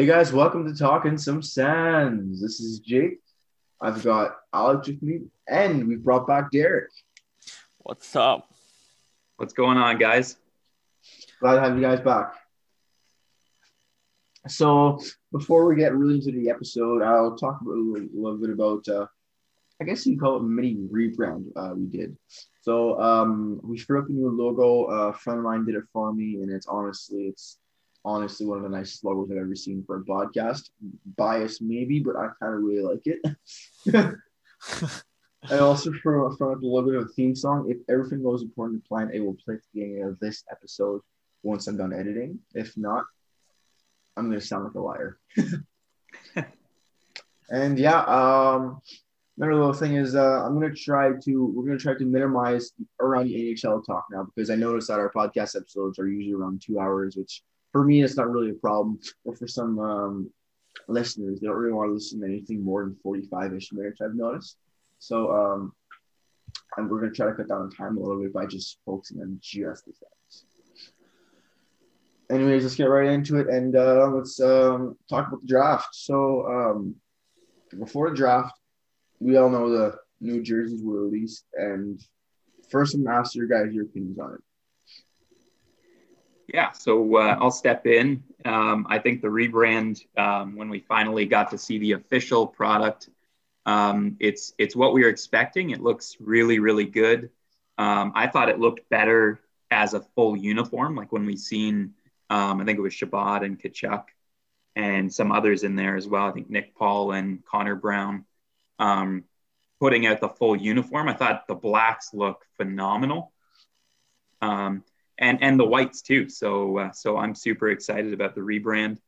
Hey guys, welcome to Talking Some Sens. This is Jake. I've got Alex with me, and we brought back Derek. What's up? What's going on, guys? Glad to have you guys back. So, before we get really into the episode, I'll talk a little, little bit about, uh, I guess you call it a mini rebrand uh, we did. So, um, we threw up a new logo. Uh, a friend of mine did it for me, and it's honestly, it's honestly one of the nicest logos I've ever seen for a podcast. Bias maybe, but I kind of really like it. and also from from the logo of a theme song. If everything goes according to plan, it will play at the beginning of this episode once I'm done editing. If not, I'm gonna sound like a liar. and yeah, um, another little thing is uh, I'm gonna try to we're gonna try to minimize around the NHL talk now because I noticed that our podcast episodes are usually around two hours, which for me, it's not really a problem. But for some um, listeners, they don't really want to listen to anything more than 45 ish minutes, I've noticed. So, um, and we're going to try to cut down the time a little bit by just focusing on just the stats. Anyways, let's get right into it and uh, let's um, talk about the draft. So, um, before the draft, we all know the new jerseys were released. And first, I'm going to ask your guys your opinions on it. Yeah, so uh, I'll step in. Um, I think the rebrand, um, when we finally got to see the official product, um, it's it's what we were expecting. It looks really, really good. Um, I thought it looked better as a full uniform, like when we seen, um, I think it was Chabot and Tkachuk and some others in there as well. I think Nick Paul and Connor Brown um, putting out the full uniform. I thought the blacks look phenomenal. Um, and and the whites too. So uh, so I'm super excited about the rebrand.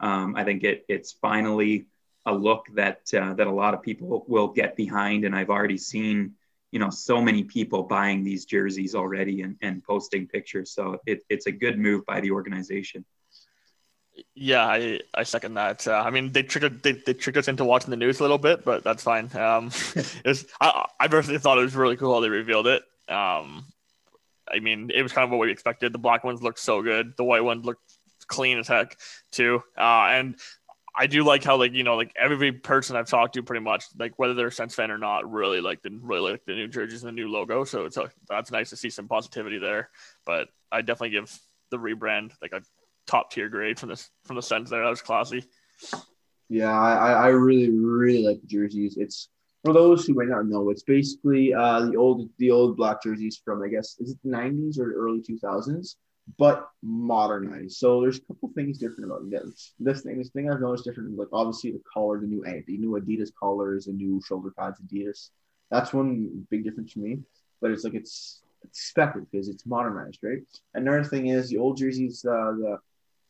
Um, I think it it's finally a look that uh, that a lot of people will get behind, and I've already seen you know so many people buying these jerseys already and, and posting pictures. So it, it's a good move by the organization. Yeah, I, I second that. Uh, I mean, they tricked they, they tricked us into watching the news a little bit, but that's fine. Um, was, I I personally thought it was really cool how they revealed it. Um, I mean, it was kind of what we expected. The black ones looked so good. The white ones looked clean as heck too. Uh, and I do like how like you know like every person I've talked to pretty much like whether they're a Sens fan or not really like the really like the new jerseys and the new logo. So it's a, that's nice to see some positivity there. But I definitely give the rebrand like a top tier grade from this from the Sens there. That was classy. Yeah, I I really really like the jerseys. It's for those who might not know, it's basically uh, the old the old black jerseys from I guess is it the '90s or early 2000s, but modernized. So there's a couple things different about it. This thing, this thing I've noticed different, like obviously the collar, the new the new Adidas collars, the new shoulder pads, Adidas. That's one big difference for me. But it's like it's expected because it's modernized, right? Another thing is the old jerseys, uh, the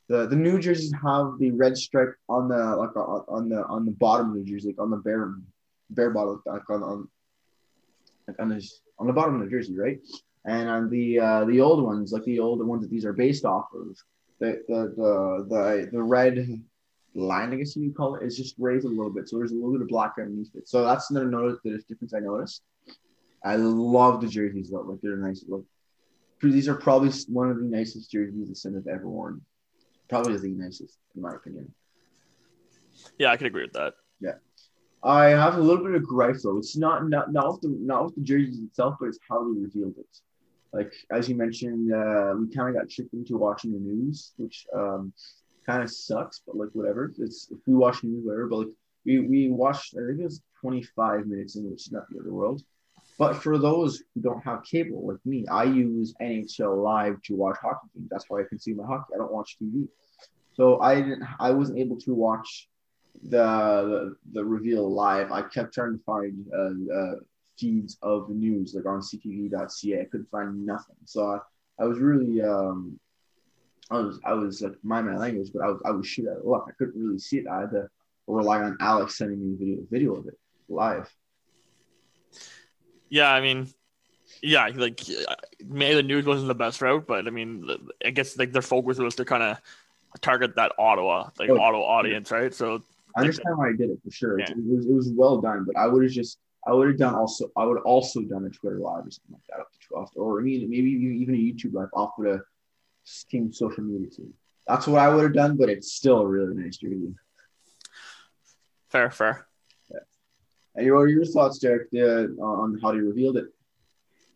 the the new jerseys have the red stripe on the like on the on the bottom of the jersey, like on the bare bare bottle like on on like on this on the bottom of the jersey, right? And on the uh, the old ones, like the old ones that these are based off of, the the the the, the red line, I guess you call it, is just raised a little bit. So there's a little bit of black underneath it. So that's another notice the difference I noticed. I love the jerseys though. Like they're nice. Look, these are probably one of the nicest jerseys the Sun have ever worn. Probably the nicest, in my opinion. Yeah, I can agree with that. Yeah. I have a little bit of gripe though. It's not not not with the not with the jerseys itself, but it's how they revealed it. Like as you mentioned, uh, we kind of got tricked into watching the news, which um, kind of sucks. But like whatever, it's if we watch the news, whatever. But like we we watched, I think it was 25 minutes in, which is not the other world. But for those who don't have cable, like me, I use NHL Live to watch hockey games. That's why I consume my hockey. I don't watch TV. So I didn't. I wasn't able to watch the, the, reveal live, I kept trying to find uh, uh, feeds of the news like on CTV.ca. I couldn't find nothing. So I, I was really um, I was I was like mind my language, but I was I was shit out of luck. I couldn't really see it. I had to rely on Alex sending me a video video of it live. Yeah, I mean, yeah, like maybe the news wasn't the best route, but I mean, I guess like their focus was to kind of target that Ottawa, like oh, Ottawa audience, right? So I understand why I did it for sure. Yeah. It, was it was well done, but I would have just I would have done also I would also done a Twitter live or something like that up to twelve, or I mean maybe even a YouTube live off with a team social media team. That's what I would have done, but it's still a really nice jersey. Fair, fair. Yeah. And what are your thoughts, Derek, uh, on how you revealed it?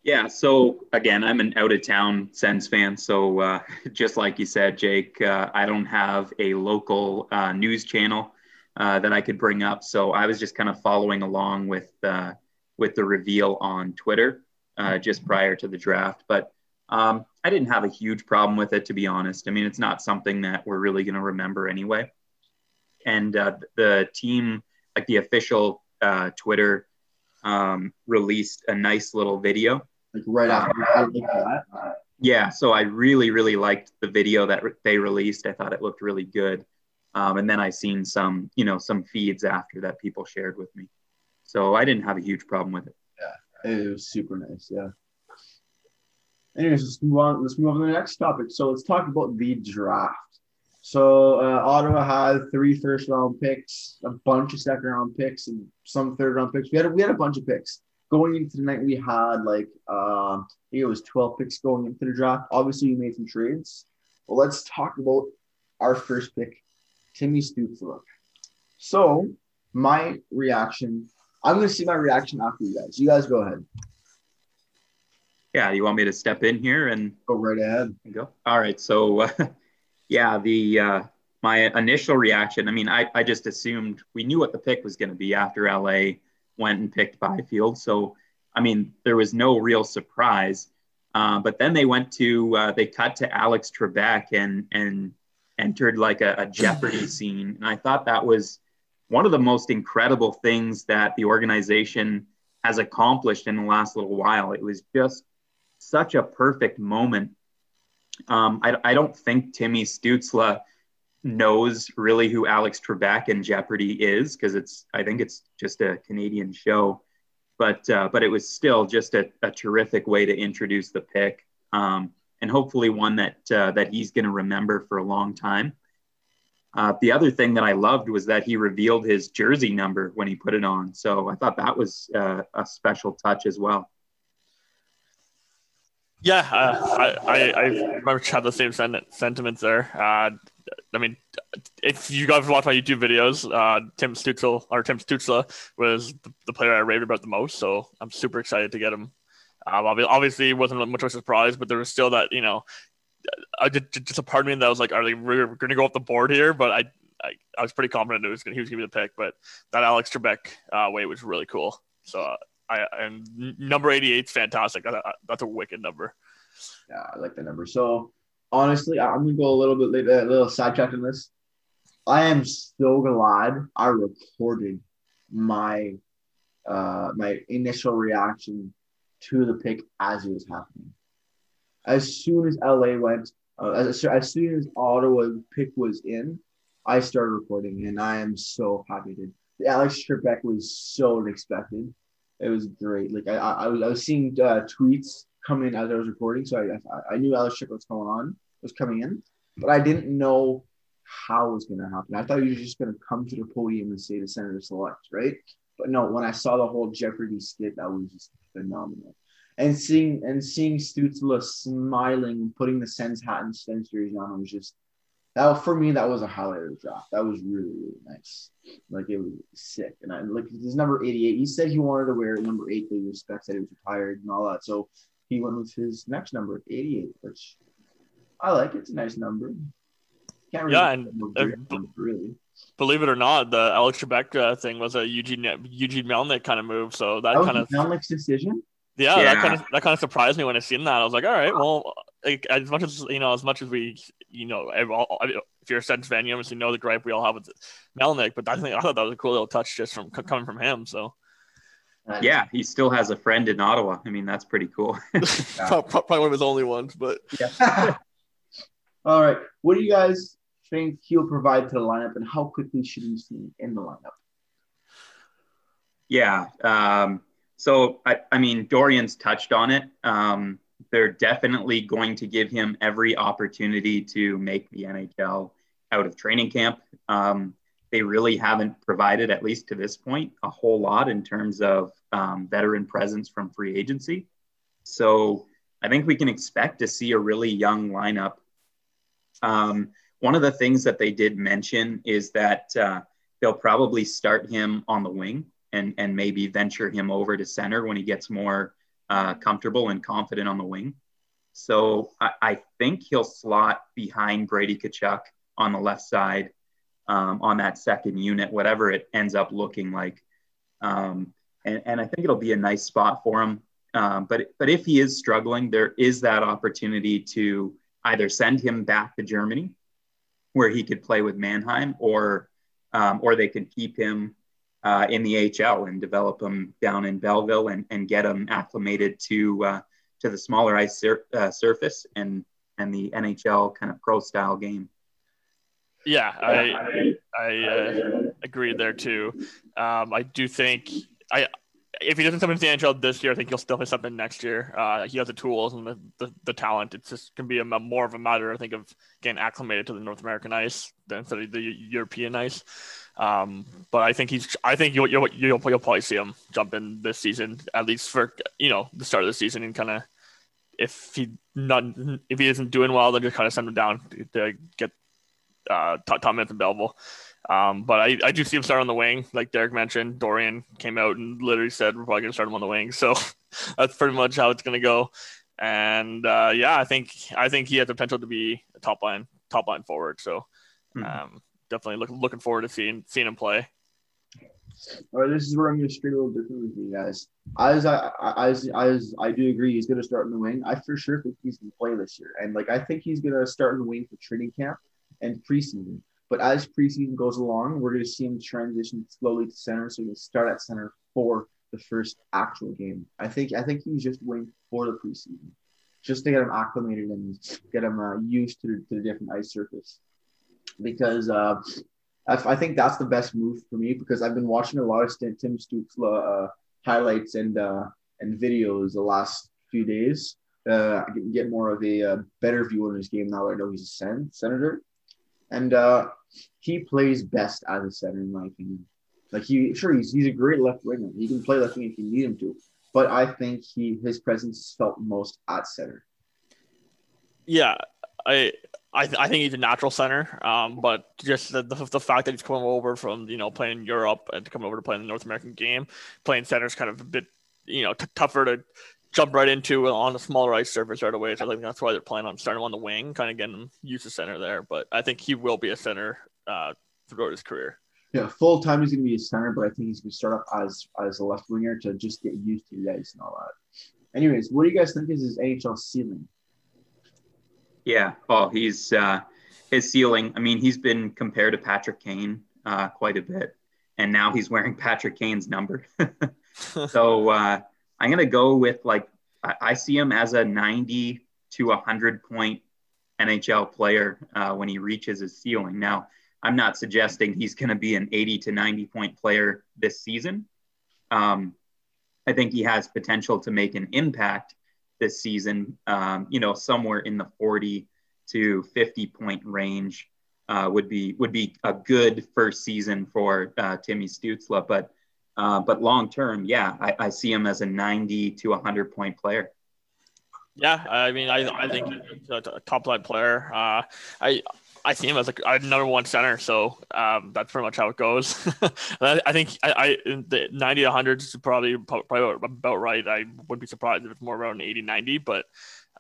Yeah. So again, I'm an out of town Sens fan. So uh, just like you said, Jake, uh, I don't have a local uh, news channel uh, that I could bring up. So I was just kind of following along with uh, with the reveal on Twitter uh, just prior to the draft. But um, I didn't have a huge problem with it, to be honest. I mean, it's not something that we're really going to remember anyway. And the team, like the official Twitter, um, released a nice little video like right after that. Yeah, so I really, really liked the video that they released. I thought it looked really good. Um, and then I seen some, you know, some feeds after that people shared with me. So I didn't have a huge problem with it. Yeah, it was super nice. Yeah. Anyways, let's move on. Let's move on to the next topic. So let's talk about the draft. So uh, Ottawa had three first round picks, a bunch of second round picks, and some third round picks. We had a, we had a bunch of picks going into the night, we had like uh, I think it was 12 picks going into the draft. Obviously, we made some trades. Well, let's talk about our first pick, Timmy Stützle. So my reaction, I'm going to see my reaction after you guys. You guys go ahead. Yeah, you want me to step in here and go right ahead? Go. All right. So, uh, yeah, the uh, my initial reaction. I mean, I I just assumed we knew what the pick was going to be after LA went and picked Byfield. So, I mean, there was no real surprise. Uh, but then they went to uh, they cut to Alex Trebek and and entered like a, a Jeopardy scene, and I thought that was one of the most incredible things that the organization has accomplished in the last little while. It was just such a perfect moment. Um, I, I, don't think Timmy Stützle knows really who Alex Trebek and Jeopardy is because it's I think it's just a Canadian show, but uh, but it was still just a, a, terrific way to introduce the pick, um, and hopefully one that uh, that he's going to remember for a long time. Uh, the other thing that I loved was that he revealed his jersey number when he put it on, so I thought that was uh, a special touch as well. Yeah, uh, I, I, I remember had the same sentiments there. Uh, I mean, if you guys watch my YouTube videos, uh, Tim Stützle or Tim Stützle was the, the, player I raved about the most. So I'm super excited to get him. Um, obviously, it wasn't much of a surprise, but there was still that you know, I did just a part of me that was like, are they really going to go off the board here? But I, I, I was pretty confident it was gonna, he was going to be the pick. But that Alex Trebek uh, way was really cool. So uh, I and number 88 is fantastic. That, that's a wicked number. Yeah, I like the number. So honestly, I'm gonna go a little bit later, a little sidetracked in this. I am so glad I recorded my uh my initial reaction to the pick as it was happening. As soon as LA went, uh, as, as soon as Ottawa pick was in, I started recording, and I am so happy to. The Alex Trebek was so unexpected. It was great. Like I, I, was, I was seeing uh, tweets come in as I was recording, so I, I knew Alex Trebek was going on was coming in, but I didn't know how it was going to happen. I thought he was just going to come to the podium and say the senator select, right? But no, when I saw the whole Jeopardy skit, that was just phenomenal. And seeing and seeing Stützle smiling, putting the Sens hat and Sens jersey on was just that for me that was a highlight of the draft. That was really really nice. Like it was sick. And I like his number eighty eight. He said he wanted to wear number eight, but he respects that he was retired and all that. So he went with his next number, eighty eight, which I like. It's a nice number. Can't really yeah, and uh, really. Believe it or not, the Alex Trebek uh, thing was a Eugene Eugene Melnyk kind of move. So that, that kind of Melnyk's decision. Yeah, yeah, that kind of that kind of surprised me when I seen that. I was like, all right, well, like, as much as you know, as much as we, you know, if you're a Sens fan, you obviously know the gripe we all have with Melnyk, but I think I thought that was a cool little touch just from coming from him. So. Yeah, he still has a friend in Ottawa. I mean, that's pretty cool. Probably one of his only ones, but yeah. All right. What do you guys think he'll provide to the lineup, and how quickly should we see in the lineup? Yeah. Um, so, I, I, mean, Dorion's touched on it. Um, they're definitely going to give him every opportunity to make the NHL out of training camp. Um, they really haven't provided, at least to this point, a whole lot in terms of um, veteran presence from free agency. So I think we can expect to see a really young lineup um, one of the things that they did mention is that uh, they'll probably start him on the wing and and maybe venture him over to center when he gets more uh, comfortable and confident on the wing. So I, I, think he'll slot behind Brady Tkachuk on the left side um, on that second unit, whatever it ends up looking like. Um, and, and I think it'll be a nice spot for him. Um, but but if he is struggling, there is that opportunity to either send him back to Germany, where he could play with Mannheim, or um, or they could keep him uh, in the AHL and develop him down in Belleville and, and get him acclimated to uh, to the smaller ice sur- uh, surface and and the NHL kind of pro style game. Yeah, I I uh, agree there too. Um, I do think I if he doesn't come into the NHL this year, I think he'll still have something next year. Uh, he has the tools and the, the, the talent. It's just going to be a, more of a matter, I think, of getting acclimated to the North American ice than instead of the European ice. Um, but I think he's. I think you'll, you'll you'll you'll probably see him jump in this season, at least for you know the start of the season, and kind of if he not if he isn't doing well, then just kind of send him down to get uh, Tom and Belleville. Um, but I, I do see him start on the wing, like Derek mentioned. Dorion came out and literally said we're probably gonna start him on the wing. So that's pretty much how it's gonna go. And uh, yeah, I think I think he has the potential to be a top line top line forward. So mm-hmm. um, definitely look, looking forward to seeing seeing him play. All right, this is where I'm going to speak a little different with you guys. As I as as I do agree, he's going to start in the wing. I for sure think he's going to play this year, and like I think he's going to start in the wing for training camp and preseason. But as preseason goes along, we're going to see him transition slowly to center, so he'll start at center for the first actual game. I think I think he's just waiting for the preseason, just to get him acclimated and get him uh, used to the, to the different ice surface. Because uh, I, think that's the best move for me because I've been watching a lot of Tim Stützle uh, highlights and uh, and videos the last few days. Uh, I can get more of a, uh, better view on his game now that I know he's a sen- senator, and he plays best as a center in my opinion. Like he, sure, he's he's a great left winger. He can play left wing if you need him to, but I think he his presence is felt most at center. Yeah, I I, th- I think he's a natural center, um, but just the, the, the, fact that he's coming over from you know playing Europe and coming over to play in the North American game, playing center is kind of a bit you know t- tougher to jump right into on a smaller ice surface right away. So I think that's why they're planning on starting on the wing, kind of getting him used to center there. But I think he will be a center uh, throughout his career. Yeah, full time he's going to be a center, but I think he's going to start off as as a left winger to just get used to the ice and all that. Anyways, what do you guys think is his NHL ceiling? Yeah. Oh, he's uh, his ceiling. I mean, he's been compared to Patrick Kane uh, quite a bit, and now he's wearing Patrick Kane's number. so uh, I'm gonna go with like I, I, see him as a 90 to 100 point NHL player uh, when he reaches his ceiling. Now, I'm not suggesting he's going to be an 80 to 90 point player this season. Um, I think he has potential to make an impact this season, um, you know, somewhere in the 40 to 50 point range uh, would be would be a good first season for uh, Timmy Stützle. But uh, but long term, yeah, I, I, see him as a 90 to 100 point player. Yeah, I mean, I, I think he's a top line player. Uh, I I see him as like a number one center, so um, that's pretty much how it goes. I think I, I the 90 to 100 is probably probably about right. I would be surprised if it's more around 80 90, but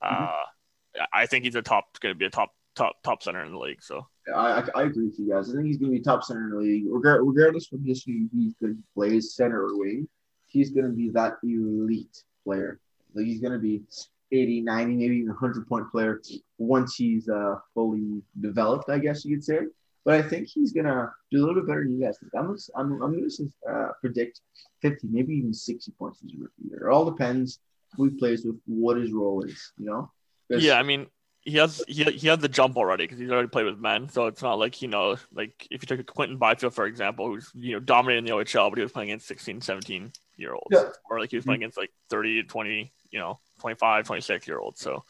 uh, mm-hmm. I think he's a top going to be a top top top center in the league. So I, I agree with you guys. I think he's going to be top center in the league, regardless of position he's going to play, center or wing. He's going to be that elite player. Like he's going to be 80, 90, maybe even 100 point player once he's uh, fully developed, I guess you could say. But I think he's going to do a little bit better than you guys think. I'm, I'm, I'm going to uh, predict 50, maybe even 60 points as a rookie year. It all depends who he plays with, what his role is, you know? Yeah, I mean, he has he, he has the jump already because he's already played with men. So it's not like you know like if you took a Quinton Byfield for example, who's you know dominating the OHL, but he was playing against 16, 17 year olds, yeah. or like he was playing against like 30 20, you know, 25, 26 year olds. So,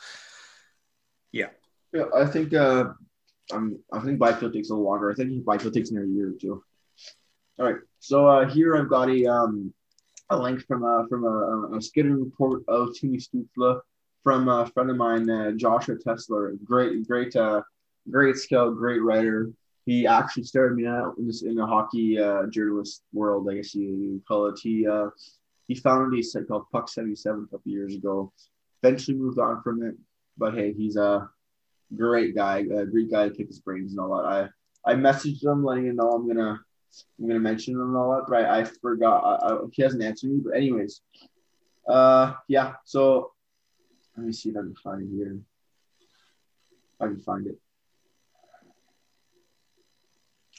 yeah. Yeah, I think uh, I'm, I think Byfield takes a little longer. I think Byfield takes near a year or two. All right. So uh, here I've got a um, a link from uh, from a, a scouting report of Timmy Stützle from a friend of mine, uh, Joshua Tesler. Great, great, uh, great scout, great writer. He actually started me out in this in the hockey uh, journalist world, I guess you call it. He uh, he founded a site called Puck Seventy Seven a couple years ago. Eventually moved on from it, but hey, he's a great guy, a great guy to kick his brains and all that. I I messaged him letting him know I'm gonna I'm gonna mention him and all that, but I, I forgot. I, I, he hasn't answered me. But anyways, uh, yeah. So let me see if I can find it here. I can find it.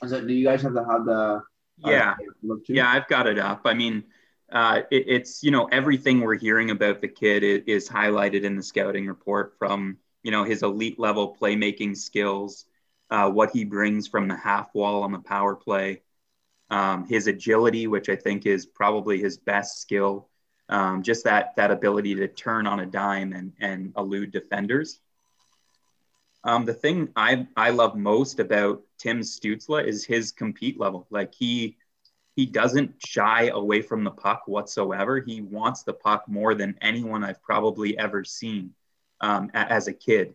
Is that, do you guys have the have the yeah uh, yeah I've got it up. I mean, uh, it, it's you know everything we're hearing about the kid is, is highlighted in the scouting report from you know his elite level playmaking skills, uh, what he brings from the half wall on the power play, um, his agility, which I think is probably his best skill, um, just that that ability to turn on a dime and and elude defenders. Um, the thing I I love most about Tim Stützle is his compete level. Like he he doesn't shy away from the puck whatsoever. He wants the puck more than anyone I've probably ever seen um, as a kid.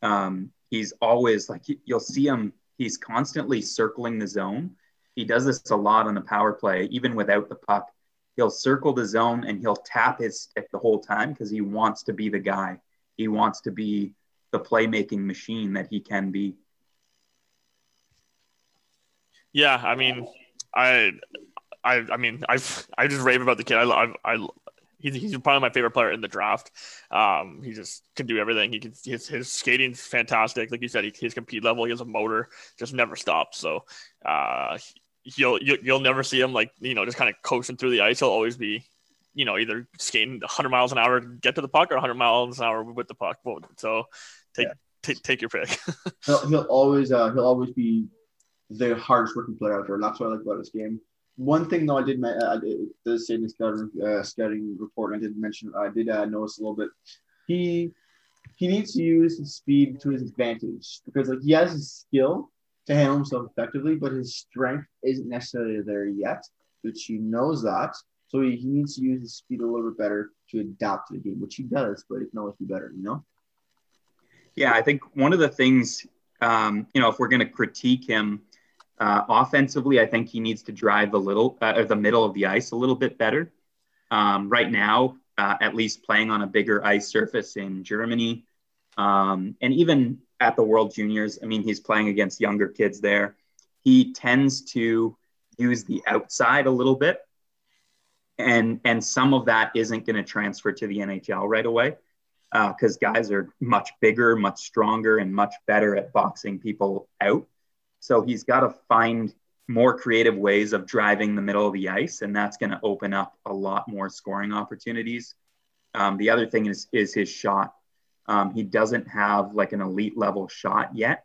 Um, he's always like you'll see him. He's constantly circling the zone. He does this a lot on the power play, even without the puck. He'll circle the zone and he'll tap his stick the whole time because he wants to be the guy. He wants to be the playmaking machine that he can be. Yeah, I mean, I, I, I mean, I've I just rave about the kid. I, I, I he's, he's probably my favorite player in the draft. Um, he just can do everything. He can his his skating's fantastic. Like you said, he, his compete level, he has a motor, just never stops. So, uh, he'll you'll, you'll never see him like you know just kind of coasting through the ice. He'll always be you know either skating 100 miles an hour to get to the puck or 100 miles an hour with the puck. So take yeah. take, take your pick. he'll, he'll always uh, he'll always be the hardest working player out there. And that's what I like about this game. One thing though, I did, I did the the scouting, uh, scouting report, I did mention, I did uh, notice a little bit. He he needs to use his speed to his advantage because like he has his skill to handle himself effectively, but his strength isn't necessarily there yet, which he knows that. So he, he needs to use his speed a little bit better to adapt to the game, which he does, but it can always be better, you know? Yeah, I think one of the things, um, you know, if we're going to critique him uh, offensively, I think he needs to drive a little, uh, the middle of the ice a little bit better. Um, right now, uh, at least playing on a bigger ice surface in Germany, um, and even at the World Juniors, I mean, he's playing against younger kids there. He tends to use the outside a little bit, and and some of that isn't going to transfer to the NHL right away because uh, guys are much bigger, much stronger, and much better at boxing people out. So he's got to find more creative ways of driving the middle of the ice, and that's going to open up a lot more scoring opportunities. Um, the other thing is is his shot. Um, he doesn't have like an elite level shot yet.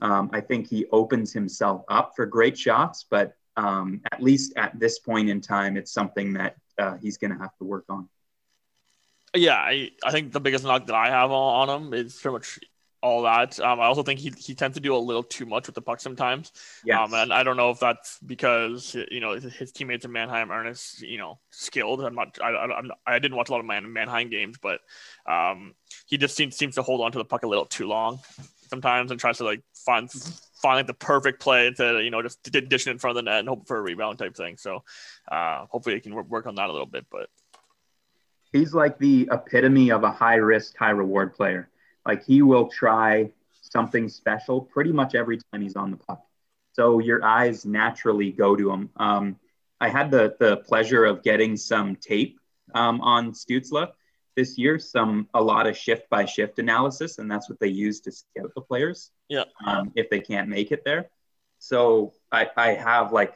Um, I think he opens himself up for great shots, but um, at least at this point in time, it's something that uh, he's going to have to work on. Yeah, I, I think the biggest knock that I have on, on him is pretty much all that. Um, I also think he, he tends to do a little too much with the puck sometimes. Yes. Um, and I don't know if that's because you know his teammates in Mannheim aren't as you know skilled. I'm not. I, I, I didn't watch a lot of Man, Mannheim games, but um, he just seems seems to hold on to the puck a little too long sometimes and tries to like find find like the perfect play instead of you know just dishing it in front of the net and hope for a rebound type thing. So uh, hopefully he can work on that a little bit. But he's like the epitome of a high risk, high reward player like he will try something special pretty much every time he's on the puck. So your eyes naturally go to him. Um, I had the the pleasure of getting some tape um, on Stützle this year, some a lot of shift by shift analysis, and that's what they use to scout the players. Yeah. Um, if they can't make it there, so I, I have like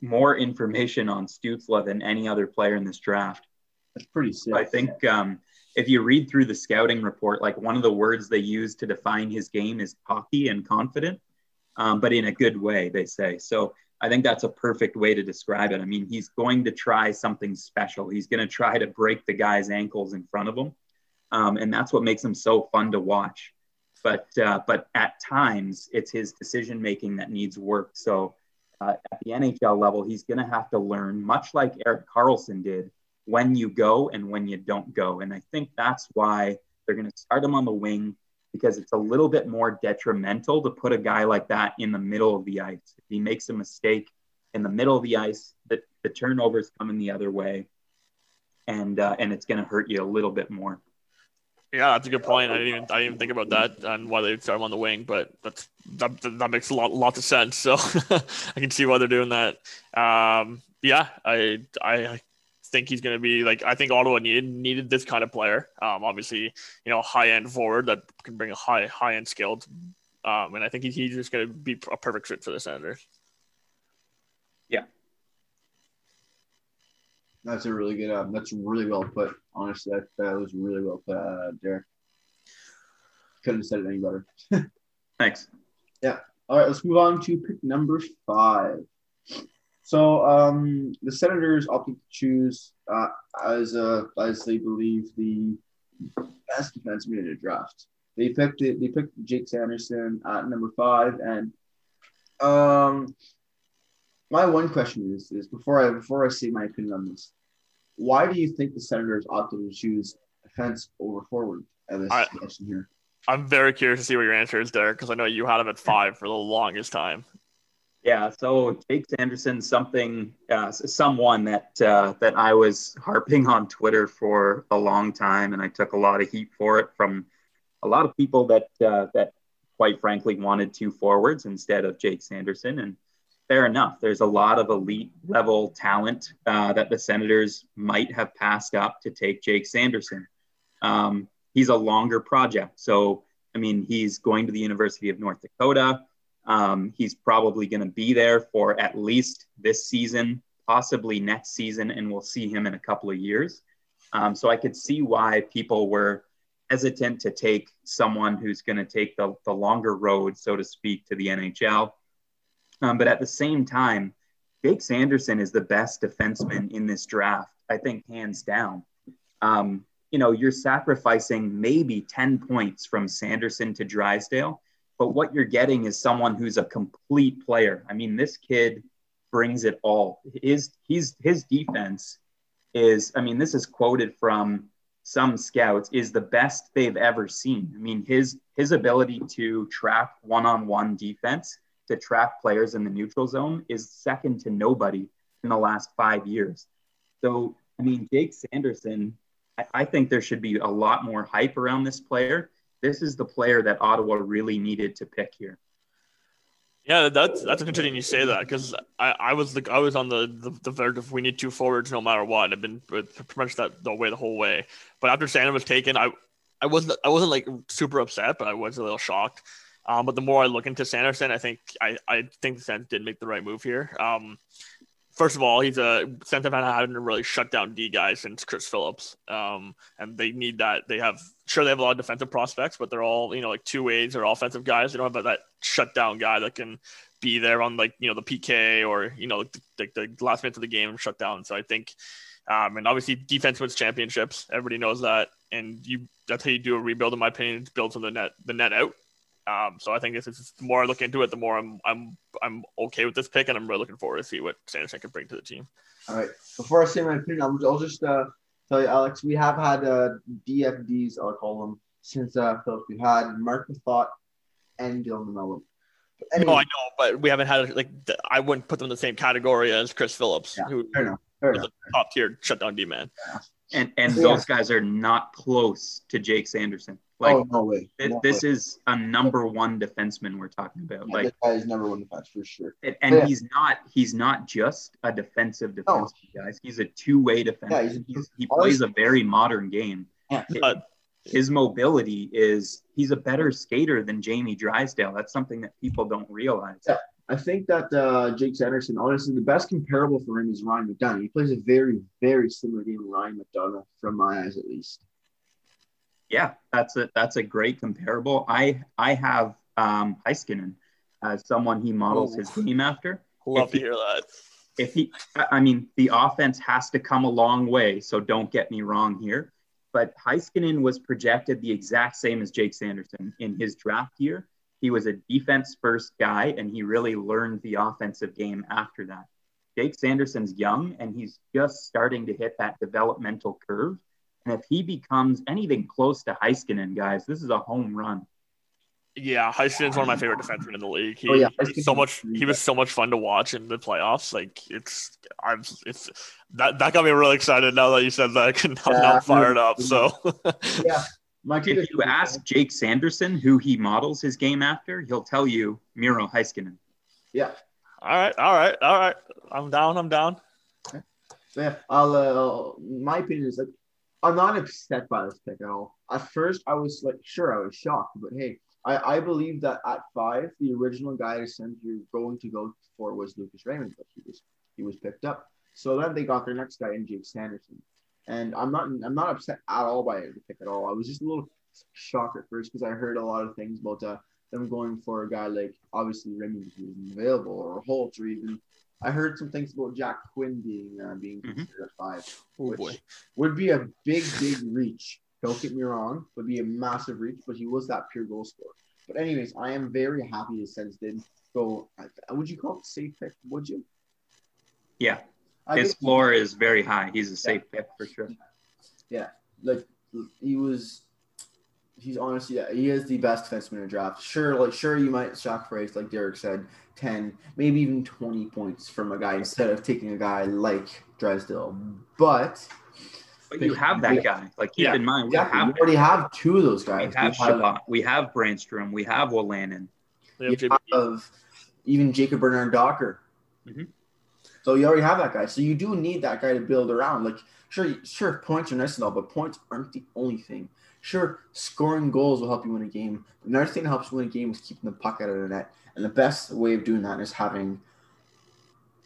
more information on Stützle than any other player in this draft. That's pretty sick. I think um, if you read through the scouting report, like one of the words they use to define his game is cocky and confident, um, but in a good way, they say. So I think that's a perfect way to describe it. I mean, he's going to try something special. He's going to try to break the guy's ankles in front of him, um, and that's what makes him so fun to watch. But uh, but at times, it's his decision making that needs work. So uh, at the NHL level, he's going to have to learn, much like Erik Karlsson did, when you go and when you don't go. And I think that's why they're going to start him on the wing. because it's a little bit more detrimental to put a guy like that in the middle of the ice. If he makes a mistake in the middle of the ice, the, the turnovers coming the other way, and uh, and it's going to hurt you a little bit more. Yeah, that's a good point. I didn't even I didn't even think about that and why they start him on the wing, but that's that, that makes a lot lots of sense. So I can see why they're doing that. Um, yeah, I I think he's going to be like I think Ottawa needed needed this kind of player. Um, obviously, you know, high end forward that can bring a high high end skill. Um, and I think he's just going to be a perfect fit for the Senators. Yeah, that's a really good. Um, that's really well put. Honestly, that, that was really well put, uh, Derek. Couldn't have said it any better. Thanks. Yeah. All right. Let's move on to pick number five. So um, the Senators opted to choose uh, as a, as they believe the best defenseman in the draft. They picked it. They picked Jake Sanderson at number five, and um, my one question is is before I before I say my opinion on this, why do you think the Senators opted to choose defense over forward at this I, here? I'm very curious to see what your answer is there because I know you had him at five for the longest time. Yeah, so Jake Sanderson, something, uh, someone that uh, that I was harping on Twitter for a long time, and I took a lot of heat for it from a lot of people that uh, that, quite frankly, wanted two forwards instead of Jake Sanderson. And fair enough, there's a lot of elite level talent uh, that the Senators might have passed up to take Jake Sanderson. Um, he's a longer project, so I mean, he's going to the University of North Dakota. Um, he's probably going to be there for at least this season, possibly next season, and we'll see him in a couple of years. Um, so I could see why people were hesitant to take someone who's going to take the, the longer road, so to speak, to the NHL. Um, but at the same time, Jake Sanderson is the best defenseman in this draft, I think, hands down. Um, you know, you're sacrificing maybe 10 points from Sanderson to Drysdale but what you're getting is someone who's a complete player. I mean, this kid brings it all. His he's his defense is, I mean, this is quoted from some scouts, is the best they've ever seen. I mean, his his ability to track one-on-one defense, to track players in the neutral zone is second to nobody in the last five years. So, I mean, Jake Sanderson, I, I think there should be a lot more hype around this player this is the player that Ottawa really needed to pick here. Yeah, that's that's interesting you say that because I, I was the I was on the, the the verge of we need two forwards no matter what. I've been pretty much that the way the whole way. But after Sandin was taken, I I wasn't I wasn't like super upset, but I was a little shocked. Um, but the more I look into Sanderson, I think I, I think Sens did make the right move here. Um, first of all, he's a Santa Fe having to really shut down D guys since Chris Phillips. Um, and they need that. They have sure they have a lot of defensive prospects, but they're all you know like two ways or offensive guys. They don't have that shut down guy that can be there on like you know the PK or you know the, the, the last minute of the game shut down. So I think. Um, and obviously, defense wins championships. Everybody knows that, and you that's how you do a rebuild. In my opinion, build from the net the net out. Um, so I think this is the more I look into it, the more I'm I'm I'm okay with this pick, and I'm really looking forward to see what Sanderson can bring to the team. All right. Before I say my opinion, I'll, I'll just uh, tell you, Alex, we have had uh, DFDs, I'll call them, since uh, Phillips. We've had Marc Methot and Dylan DeMelo. Anyway. No, I know, but we haven't had like I wouldn't put them in the same category as Chris Phillips, yeah, who fair enough, fair is enough. a top tier shutdown D man. Yeah. And and yeah. those guys are not close to Jake Sanderson. Like, oh no way! No this way. is a number one defenseman we're talking about. Yeah, like, this guy is number one defense for sure. And, and yeah. he's not he's not just a defensive defenseman, no. guys. He's a two way defenseman. Yeah, he plays a very modern game. Yeah. his mobility is he's a better skater than Jamie Drysdale. That's something that people don't realize. Yeah. I think that uh, Jake Sanderson, honestly, the best comparable for him is Ryan McDonagh. He plays a very, very similar game to Ryan McDonagh, from my eyes at least. Yeah, that's a that's a great comparable. I I have um, Heiskanen as someone he models Ooh. his game after. Love if to he, hear that. If he, I mean, the offense has to come a long way. So don't get me wrong here, but Heiskanen was projected the exact same as Jake Sanderson in his draft year. He was a defense first guy, and he really learned the offensive game after that. Jake Sanderson's young, and he's just starting to hit that developmental curve and if he becomes anything close to Heiskanen, guys, this is a home run. Yeah, Heiskanen's one of my favorite defensemen in the league. He, Oh, yeah, so much. He was so much fun to watch in the playoffs. Like it's, I'm, it's that that got me really excited now that you said that. now Yeah, I'm not fired up. So Yeah, my kid If you ask Jake Sanderson who he models his game after, he'll tell you Miro Heiskanen. Yeah, all right, all right, all right. I'm down. I'm down. so yeah. I'll. Uh, my opinion is like, I'm not upset by this pick at all. At first, I was like, sure, I was shocked, but hey, I, I believe that at five, the original guy to send you're going to go for was Lucas Raymond, but he was he was picked up. So then they got their next guy in Jake Sanderson, and I'm not I'm not upset at all by the pick at all. I was just a little shocked at first because I heard a lot of things about uh, them going for a guy like obviously Raymond who wasn't available or Holtz or even I heard some things about Jack Quinn being uh, being Mhm. considered at five Oh which boy. would be a big, big reach. Don't get me wrong, would be a massive reach, but he was that pure goal scorer. But anyways, I am very happy the Sens did go. Would you call it safe pick? Would you? Yeah, I his guess- floor is very high. He's a safe pick for sure. Yeah, like he was he's honestly yeah, he is the best defenseman in the draft. Sure, like sure you might sacrifice, like Derek said, ten, maybe even twenty points from a guy instead of taking a guy like Drysdale. But But you have that guy. Like keep Yeah, in mind, we exactly, have we already have two of those guys. We have- Chabot, we have Brännström, we have Wolanin. They have you JB. have even Jacob Bernard Docker. Mhm. So you already have that guy. So you do need that guy to build around. Like sure, sure, points are nice and all, but points aren't the only thing. Sure, scoring goals will help you win a game. But another thing that helps win a game is keeping the puck out of the net. And the best way of doing that is having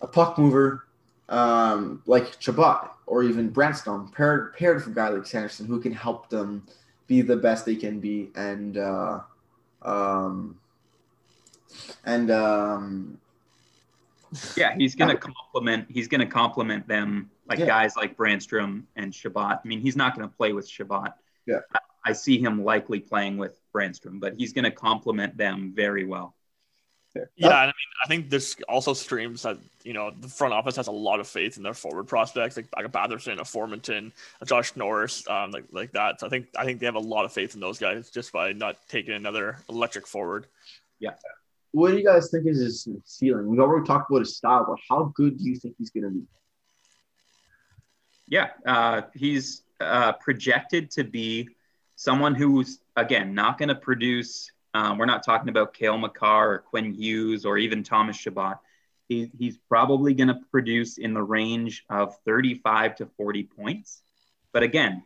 a puck mover um, like Chabot or even Brännström paired paired with a guy like Sanderson who can help them be the best they can be and uh, um, and um, Yeah, he's gonna complement. He's gonna complement them like Yeah. guys like Brännström and Chabot. I mean, he's not gonna play with Chabot. Yeah. I, I see him likely playing with Brandstrom, but he's gonna complement them very well. Yeah, and I mean, I think this also streams that you know the front office has a lot of faith in their forward prospects, like like a Batherson, a Formenton, a Josh Norris, um, like like that. So I think I think they have a lot of faith in those guys just by not taking another electric forward. What do you guys think is his ceiling? We've already talked about his style, but how good do you think he's going to be? Yeah, uh, he's uh, projected to be someone who's again not going to produce. Um, we're not talking about Cale Makar or Quinn Hughes or even Thomas Chabot. He, he's probably going to produce in the range of 35 to 40 points. But again,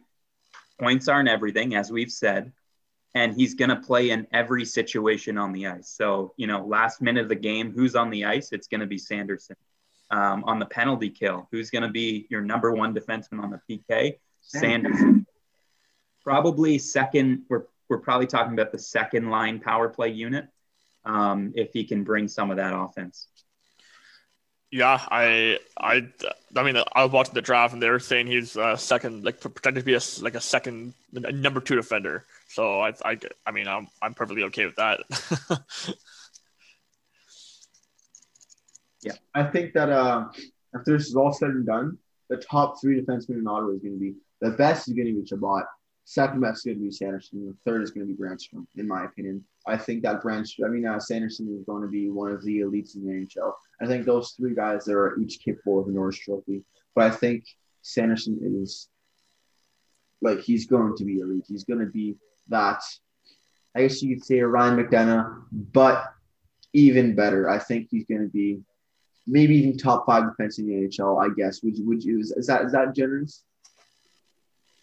points aren't everything, as we've said. And he's going to play in every situation on the ice. So, you know, last minute of the game, who's on the ice? It's going to be Sanderson um, on the penalty kill. Who's going to be your number one defenseman on the PK? Sanderson. Probably second. We're we're probably talking about the second line power play unit. Um, if he can bring some of that offense. Yeah, I I I mean I was watching the draft and they were saying he's uh, second, like pretending to be a like a second a number two defender. So I I, I mean I'm I'm perfectly okay with that. Yeah, I think that uh, after this is all said and done, the top three defensemen in Ottawa is going to be the best is going to be Chabot, second best is going to be Sanderson, and the third is going to be Brännström, in my opinion. I think that Brännström, I mean, uh, Sanderson is going to be one of the elites in the NHL. I think those three guys are each capable of the Norris Trophy, but I think Sanderson is like he's going to be elite. He's going to be that. I guess you could say Ryan McDonagh, but even better. I think he's going to be maybe even top five defense in the NHL. I guess. Would you? Would you? Is, that is that generous?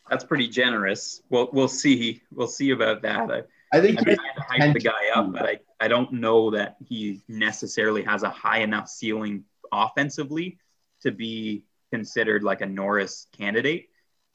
That's pretty generous. We'll we'll see. We'll see about that. I, I think. I'm trying to hype the guy up, but I, I don't know that he necessarily has a high enough ceiling offensively to be considered like a Norris candidate.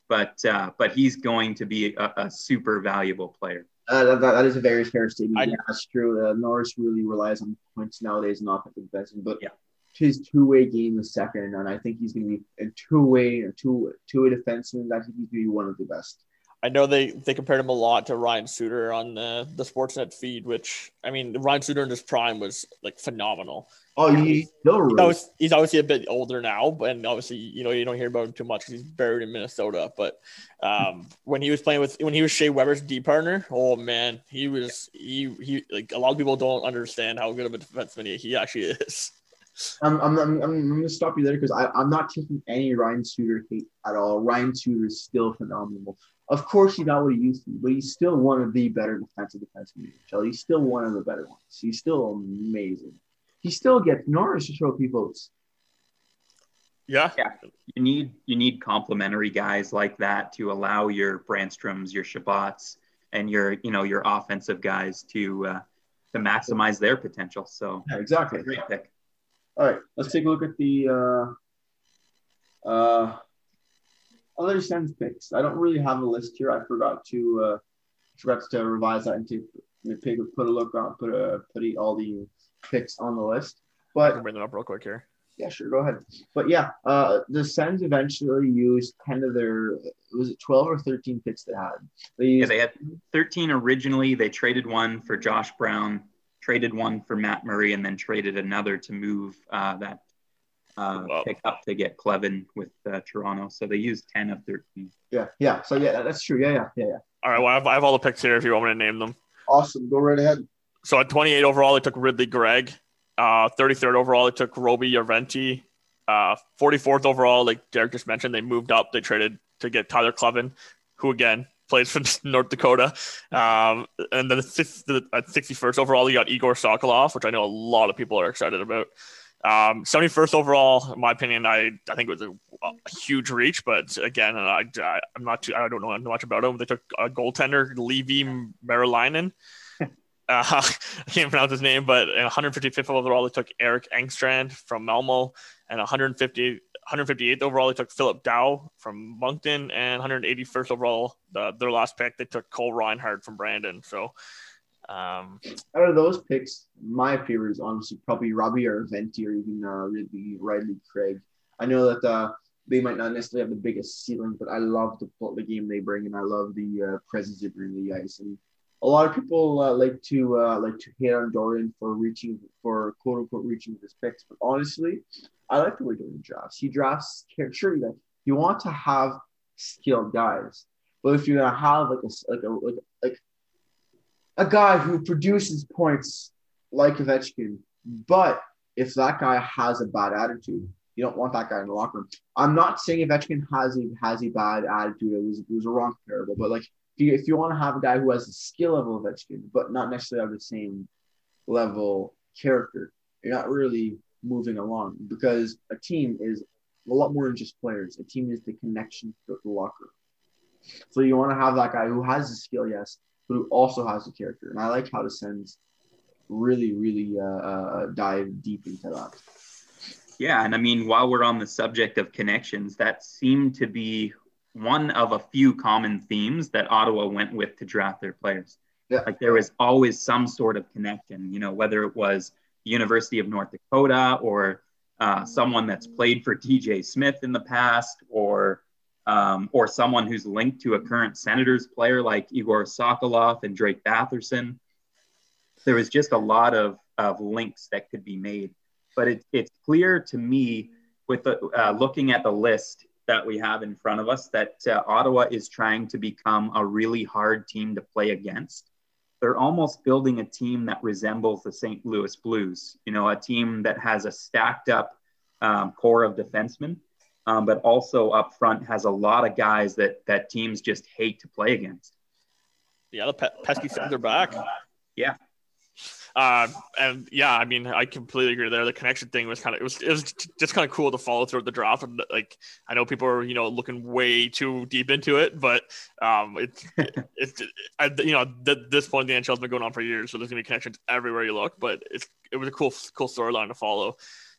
But uh, but he's going to be a, a super valuable player. Uh, that, that is a very fair statement. I- yeah, that's true. Uh, Norris really relies on points nowadays and offensive defenseman, but Yeah. his two-way game is second, and I think he's going to be a two-way, a two two-way defenseman. I think he's going to be one of the best. I know they they compared him a lot to Ryan Suter on the the Sportsnet feed, which I mean, Ryan Suter in his prime was like phenomenal. Oh, he's still He's really obviously, he's obviously a bit older now, but and obviously, you know, you don't hear about him too much because he's buried in Minnesota. But um, when he was playing with when he was Shea Weber's D partner, oh man, he was he he like a lot of people don't understand how good of a defenseman he actually is. I'm, I'm, I'm, I'm, I'm gonna stop you there because I'm not taking any Ryan Suter hate at all. Ryan Suter is still phenomenal. Of course, he's not what he used to be, but he's still one of the better defensive defensemen in the NHL. He's still one of the better ones. He's still amazing. He still gets Norris to trophy votes. Yeah, Yeah. You need you need complementary guys like that to allow your Brännströms, your Chabots, and your you know your offensive guys to uh, to maximize their potential. So Yeah, exactly. great pick. All right, let's take a look at the uh, uh, other Sens picks. I don't really have a list here. I forgot to uh, forgot to revise that and take take put a look on put a put all the picks on the list. I But can bring them up real quick here. yeah, sure, go ahead. But yeah, uh, the Sens eventually used kind of their was it twelve or thirteen picks they had. They Yeah, they had 13 originally. They traded one for Josh Brown, traded one for Matt Murray, and then traded another to move uh, that uh, Wow. pick up to get Kleven with uh, Toronto. So they used 10 of 13. yeah yeah. So yeah, that's true. Yeah yeah yeah yeah. All right, well, I have, I have all the picks here if you want me to name them. Awesome. Go right ahead. So at 28 overall, they took Ridley Greig. Uh, 33rd overall, they took Roby Järventie. Uh, 44th overall, like Derek just mentioned, they moved up. They traded to get Tyler Kleven, who again plays for North Dakota. Um, and then the, the, at 61st overall, you got Igor Sokolov, which I know a lot of people are excited about. Um, 71st overall, in my opinion, I, I think it was a, a huge reach, but again, I, I, I'm not too, I don't know much about him. They took a goaltender, Leevi Meriläinen. Uh, I can't pronounce his name, but in 155th overall, they took Eric Engstrand from Malmo, and 150, 158th overall, they took Philippe Daoust from Moncton, and 181st overall, the, their last pick, they took Cole Reinhardt from Brandon. So, um, out of those picks, my favorite is honestly probably Robbie Järventie or even uh, Ridley, Riley Craig. I know that uh, they might not necessarily have the biggest ceiling, but I love the the game they bring, and I love the uh, presence they bring to the ice. And a lot of people uh, like to uh, like to hate on Dorion for reaching for quote unquote reaching his picks, but honestly, I like the way Dorion drafts. He drafts sure you like you want to have skilled guys, but if you're gonna have like a like a like like a guy who produces points like Ovechkin, but if that guy has a bad attitude, you don't want that guy in the locker room. I'm not saying Ovechkin has a has a bad attitude. It was it was a wrong comparable, but like if you, if you want to have a guy who has the skill level of Ovechkin, but not necessarily have the same level character, you're not really moving along because a team is a lot more than just players. A team is the connection to the locker. So you want to have that guy who has the skill, yes, but who also has the character. And I like how the Sens really, really uh, uh, dive deep into that. Yeah, and I mean, while we're on the subject of connections, that seemed to be one of a few common themes that Ottawa went with to draft their players. Yeah. Like there was always some sort of connection, you know, whether it was the University of North Dakota or uh, someone that's played for DJ Smith in the past or um, or someone who's linked to a current Senators player like Igor Sokolov and Drake Batherson. There was just a lot of, of links that could be made. But it, it's clear to me with the, uh, looking at the list that we have in front of us that uh, Ottawa is trying to become a really hard team to play against. They're almost building a team that resembles the St. Louis Blues, you know, a team that has a stacked up um, core of defensemen, um, but also up front has a lot of guys that that teams just hate to play against. yeah, the pe- pesky are back. Yeah. Uh, and yeah, I mean, I completely agree there. The connection thing was kind of it was it was just kind of cool to follow through the draft. And like, I know people are you know looking way too deep into it, but um, it's it's I, you know th- this point the NHL has been going on for years, so there's gonna be connections everywhere you look. But it's it was a cool cool storyline to follow.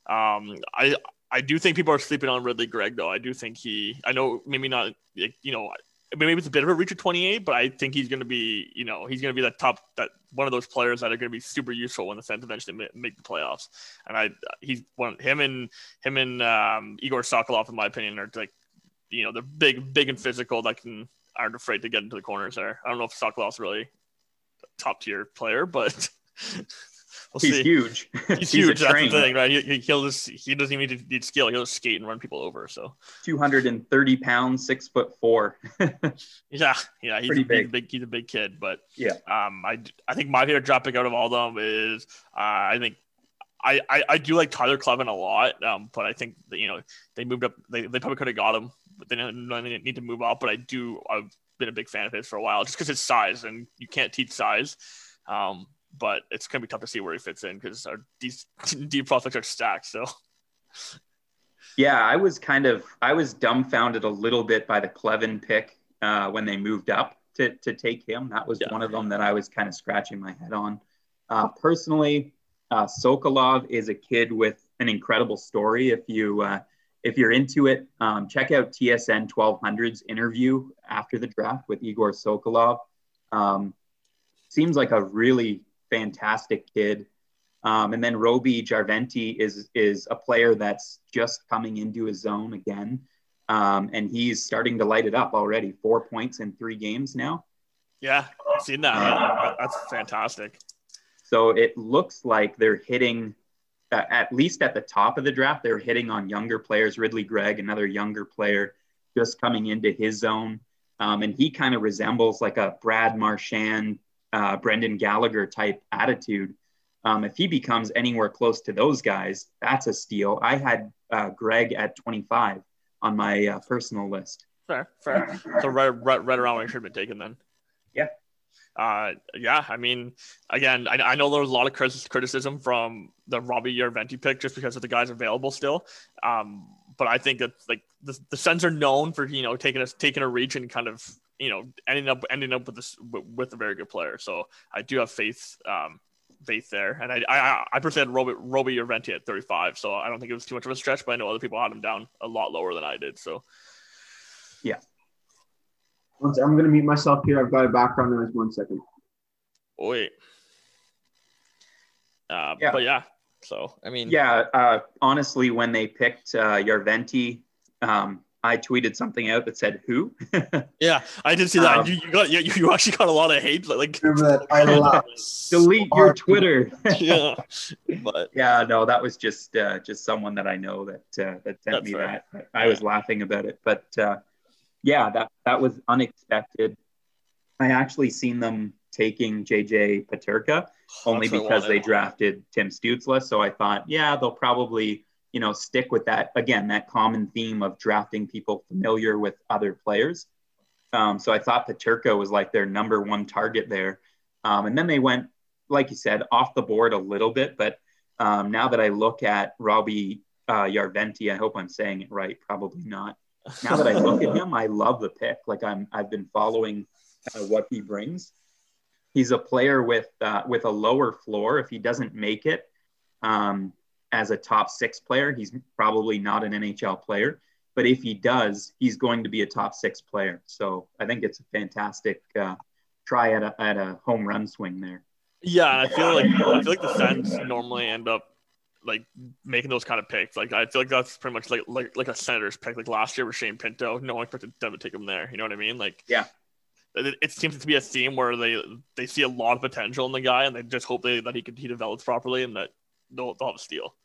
Um, I I do think people are sleeping on Ridley Greig though. I do think he. I know maybe not like, you know maybe it's a bit of a reach at 28, but I think he's going to be, you know, he's going to be that top, that one of those players that are going to be super useful when the Sens eventually make the playoffs. And I, he's one, him and him and um, Igor Sokolov, in my opinion, are like, you know, they're big, big and physical. That can, aren't afraid to get into the corners there. I don't know if Sokolov's really top tier player, but we'll he's see. huge. He's, he's huge. That's the thing, right? He, he'll just he doesn't even need, need skill. He'll just skate and run people over. So 230 pounds, six foot four. yeah, yeah, he's, Pretty big. He's a big. He's a big kid, but yeah. Um, I I think my favorite drop pick out of all of them is uh, I think I, I, I do like Tyler Kleven a lot, um, but I think that, you know they moved up. They, they probably could have got him, but they didn't, they didn't need to move up. But I do. I've been a big fan of his for a while, just because his size, and you can't teach size. Um, but it's gonna be tough to see where he fits in because our these deep prospects are stacked. So. Yeah, I was kind of I was dumbfounded a little bit by the Kleven pick uh, when they moved up to to take him. That was yeah. one of them that I was kind of scratching my head on. Uh, personally, uh, Sokolov is a kid with an incredible story. If you uh, if you're into it, um, check out TSN 1200's interview after the draft with Igor Sokolov. Um, seems like a really fantastic kid. Um, and then Roby Järventie is is a player that's just coming into his zone again, um, and he's starting to light it up already. Four points in three games now. Yeah, I've seen that. That's fantastic. So it looks like they're hitting, uh, at least at the top of the draft, they're hitting on younger players. Ridley Greig, another younger player, just coming into his zone. Um, and he kind of resembles like a Brad Marchand, uh, Brendan Gallagher type attitude. Um, if he becomes anywhere close to those guys, that's a steal. I had uh, Greig at 25 on my uh, personal list. Fair, fair. So right, right, right around where he should have been taken then. Yeah uh, yeah, I mean, again, I, I know there was a lot of criticism from the Robbie Järventie pick just because of the guys available still. Um, but I think that like the, the Sens are known for you know taking a taking a reach and kind of you know ending up ending up with this with a very good player. So I do have faith um, faith there, and I I, I personally had Roby, Roby Järventie at 35, so I don't think it was too much of a stretch. But I know other people had him down a lot lower than I did. So yeah, I'm going to mute myself here. I've got a background noise. One second. Wait. Uh, yeah. But yeah, so I mean, yeah. Uh, honestly, when they picked uh, Järventie, um, I tweeted something out that said "Who." yeah, I did see that. Um, you, you, got you, you actually got a lot of hate. Like, I delete your Twitter. yeah, but yeah, no, that was just uh, just someone that I know that uh, that sent me right. that. I was laughing about it, but uh, yeah, that that was unexpected. I actually seen them taking JJ Peterka only because they drafted Tim Stützle. So I thought, yeah, they'll probably, you know, stick with that again, that common theme of drafting people familiar with other players. Um, so I thought Peterka was like their number one target there. Um, and then they went, like you said, off the board a little bit. But um, now that I look at Robbie uh, Järventie, I hope I'm saying it right, probably not now that I look at him, I love the pick. Like I'm, I've been following uh, what he brings. He's a player with uh, with a lower floor. If he doesn't make it um, as a top six player, he's probably not an NHL player. But if he does, he's going to be a top six player. So I think it's a fantastic uh, try at a, at a home run swing there. Yeah, I feel like I feel like the Sens normally end up like making those kind of picks. Like I feel like that's pretty much like like like a Senators pick. Like last year with Shane Pinto, no one expected them to take him there. You know what I mean? Like yeah, it, it, seems to be a theme where they they see a lot of potential in the guy and they just hope they, that he can he develops properly and that they'll, they'll have steal.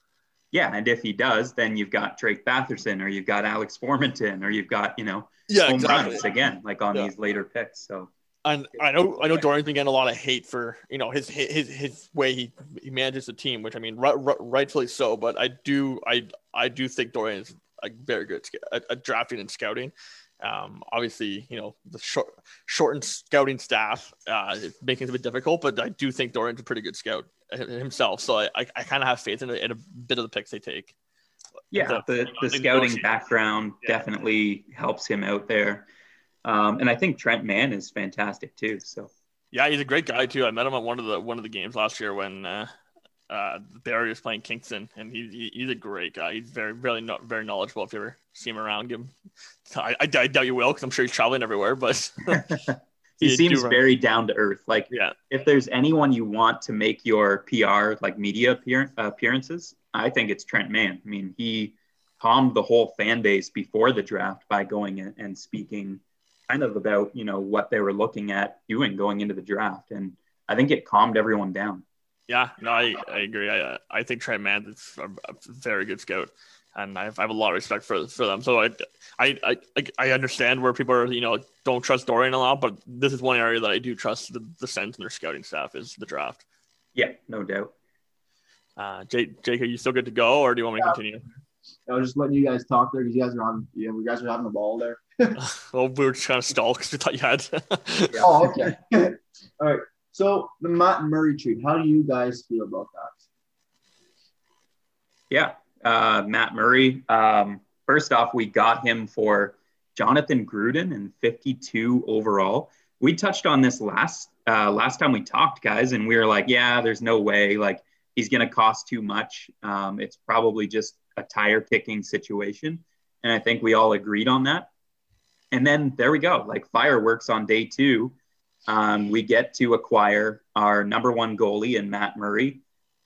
Yeah, and if he does, then you've got Drake Batherson or you've got Alex Formenton or you've got you know yeah home exactly. runs again like on yeah. these later picks. So and I know I know Dorion's been getting a lot of hate for you know his his his way he, he manages the team, which I mean r- r- rightfully so. But I do I I do think Dorion is a very good at, at drafting and scouting. Um, obviously, you know the short shortened scouting staff uh, making it a bit difficult, but I do think Dorion's a pretty good scout himself. So I I, I kind of have faith in a, in a bit of the picks they take. Yeah, the, the, the scouting background yeah. definitely helps him out there. Um, and I think Trent Mann is fantastic too. So yeah, he's a great guy too. I met him at one of the one of the games last year when uh, uh, Barrie was playing Kingston, and he, he, he's a great guy. He's very really not very knowledgeable. If you ever see him around, give him. I, I, I doubt you will because I'm sure he's traveling everywhere, but. he, he seems very down to earth. Like, yeah. if there's anyone you want to make your PR like media appear- appearances, I think it's Trent Mann. I mean, he calmed the whole fan base before the draft by going and speaking kind of about you know what they were looking at doing going into the draft, and I think it calmed everyone down. Yeah, no, I, I agree. I I think Trent Mann is a, a very good scout, and I have, I have, a lot of respect for for them. So I, I I I understand where people are you know don't trust Dorion a lot, but this is one area that I do trust the the Sens and their scouting staff is the draft. Yeah, no doubt. Uh, Jake, Jake, are you still good to go, or do you want me to continue? I was just letting you guys talk there because you guys are having, yeah, you guys are having a ball there. well, we were just kind of stalled because we thought you had. oh, okay. All right. So the Matt Murray trade, how do you guys feel about that? Yeah, uh, Matt Murray. Um, first off, we got him for Jonathan Gruden and 52 overall. We touched on this last uh, last time we talked, guys, and we were like, yeah, there's no way. Like he's going to cost too much. Um, it's probably just a tire kicking situation. And I think we all agreed on that. And then there we go, like fireworks on day two. Um, we get to acquire our number one goalie in Matt Murray.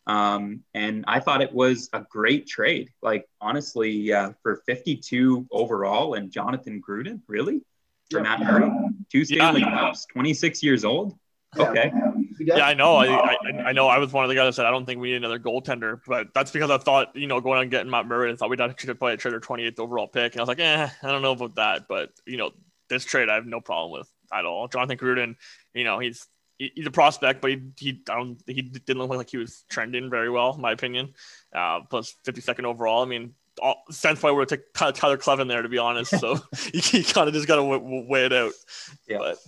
Um, and I thought it was a great trade. Like, honestly, uh, for 52 overall and Jonathan Gruden, really? For Matt Murray? Two Stanley yeah. Cups, 26 years old? Okay. Yeah, I know. I, I, I know. I was one of the guys that said I don't think we need another goaltender, but that's because I thought you know going on getting Matt Murray, I thought we'd actually play a trade or 28th overall pick, and I was like, eh, I don't know about that. But you know, this trade I have no problem with at all. Jonathan Gruden, you know, he's he's a prospect, but he he I don't he didn't look like he was trending very well, in my opinion. Uh, plus 52nd overall. I mean, all, sense why we're take Tyler Kleven there to be honest. So you, you kind of just got to w- weigh it out. Yeah. But,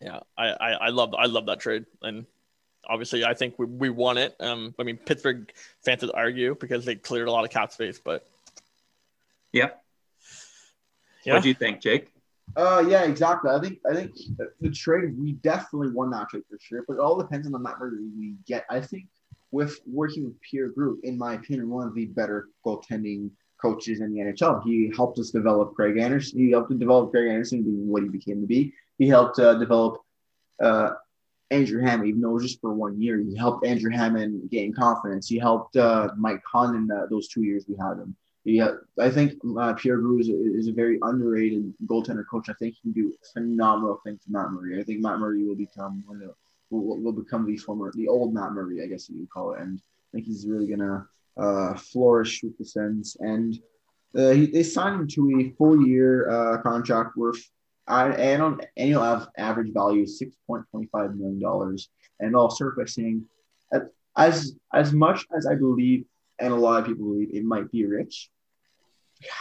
yeah, I, I, I love I love that trade, and obviously I think we, we won it. Um, I mean Pittsburgh fans would argue because they cleared a lot of cap space, but yeah, yeah. What do you think, Jake? Uh, yeah, exactly. I think I think the trade we definitely won that trade for sure, but it all depends on the map we get. I think with working with Pierre Groulx, in my opinion, one of the better goaltending coaches in the NHL. He helped us develop Craig Anderson. He helped to develop Craig Anderson being what he became to be. He helped uh, develop uh, Andrew Hammond, even though it was just for one year. He helped Andrew Hammond gain confidence. He helped uh, Mike Condon uh, those two years we had him. Yeah, I think uh, Pierre Groulx is, is a, very underrated goaltender coach. I think he can do phenomenal things for Matt Murray. I think Matt Murray will become one of will, will become the former the old Matt Murray, I guess you would call it. And I think he's really gonna uh, flourish with the Sens. And uh, he, they signed him to a full year uh, contract worth I, on annual average value six point twenty five million dollars, and I'll start by saying, as as much as I believe, and a lot of people believe it might be rich,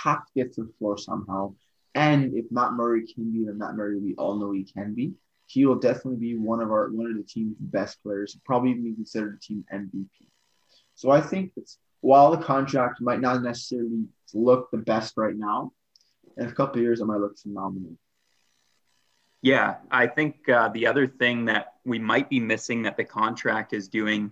have to get to the floor somehow. And if Matt Murray can be the Matt Murray we all know he can be, he will definitely be one of our one of the team's best players, probably even considered a team MVP. So I think it's while the contract might not necessarily look the best right now, in a couple years it might look phenomenal. Yeah, I think uh, the other thing that we might be missing that the contract is doing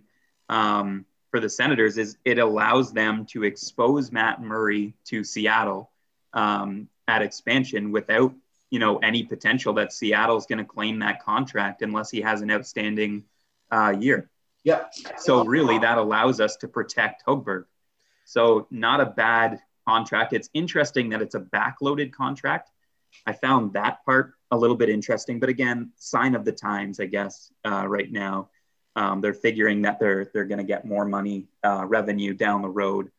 um, for the Senators is it allows them to expose Matt Murray to Seattle um, at expansion without you know any potential that Seattle's going to claim that contract unless he has an outstanding uh, year. Yeah. So really, that allows us to protect Hogberg. So not a bad contract. It's interesting that it's a backloaded contract. I found that part a little bit interesting. But again, sign of the times, I guess, uh, right now. Um, they're figuring that they're they're going to get more money uh, revenue down the road.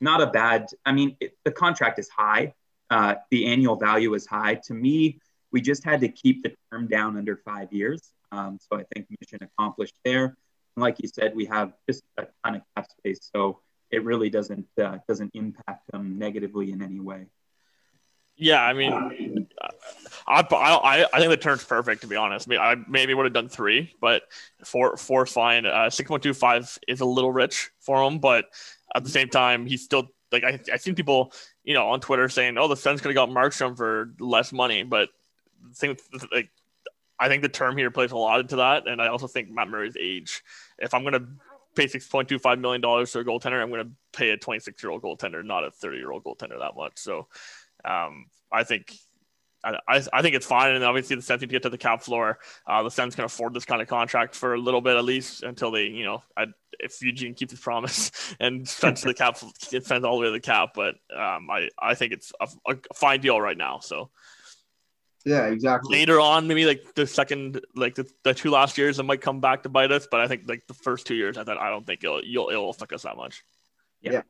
Not a bad. I mean, it, the contract is high. Uh, the annual value is high. To me, we just had to keep the term down under five years. Um, so I think mission accomplished there. And like you said, we have just a ton of cap space, so it really doesn't uh, doesn't impact them negatively in any way. Yeah, I mean, I, I, I think the turn's perfect to be honest. I mean, I maybe would have done three, but four four fine. Uh, six point two five is a little rich for him, but at the same time, he's still like I I seen people you know on Twitter saying, "Oh, the Suns could have got Markstrom for less money," but the thing like I think the term here plays a lot into that, and I also think Matt Murray's age. If I'm gonna pay six point two five million dollars to a goaltender, I'm gonna pay a 26 year old goaltender, not a 30 year old goaltender that much. So um, I think I, I think it's fine, and obviously the Sens need to get to the cap floor. Uh, the Sens can afford this kind of contract for a little bit at least until they, you know, I, if Eugene keeps his promise and spends the cap, spends all the way to the cap. But um, I I think it's a, a fine deal right now. So yeah, exactly. Later on, maybe like the second, like the, the two last years, it might come back to bite us. But I think like the first two years, I thought I don't think it'll you'll, it'll affect us that much. Yeah. yeah.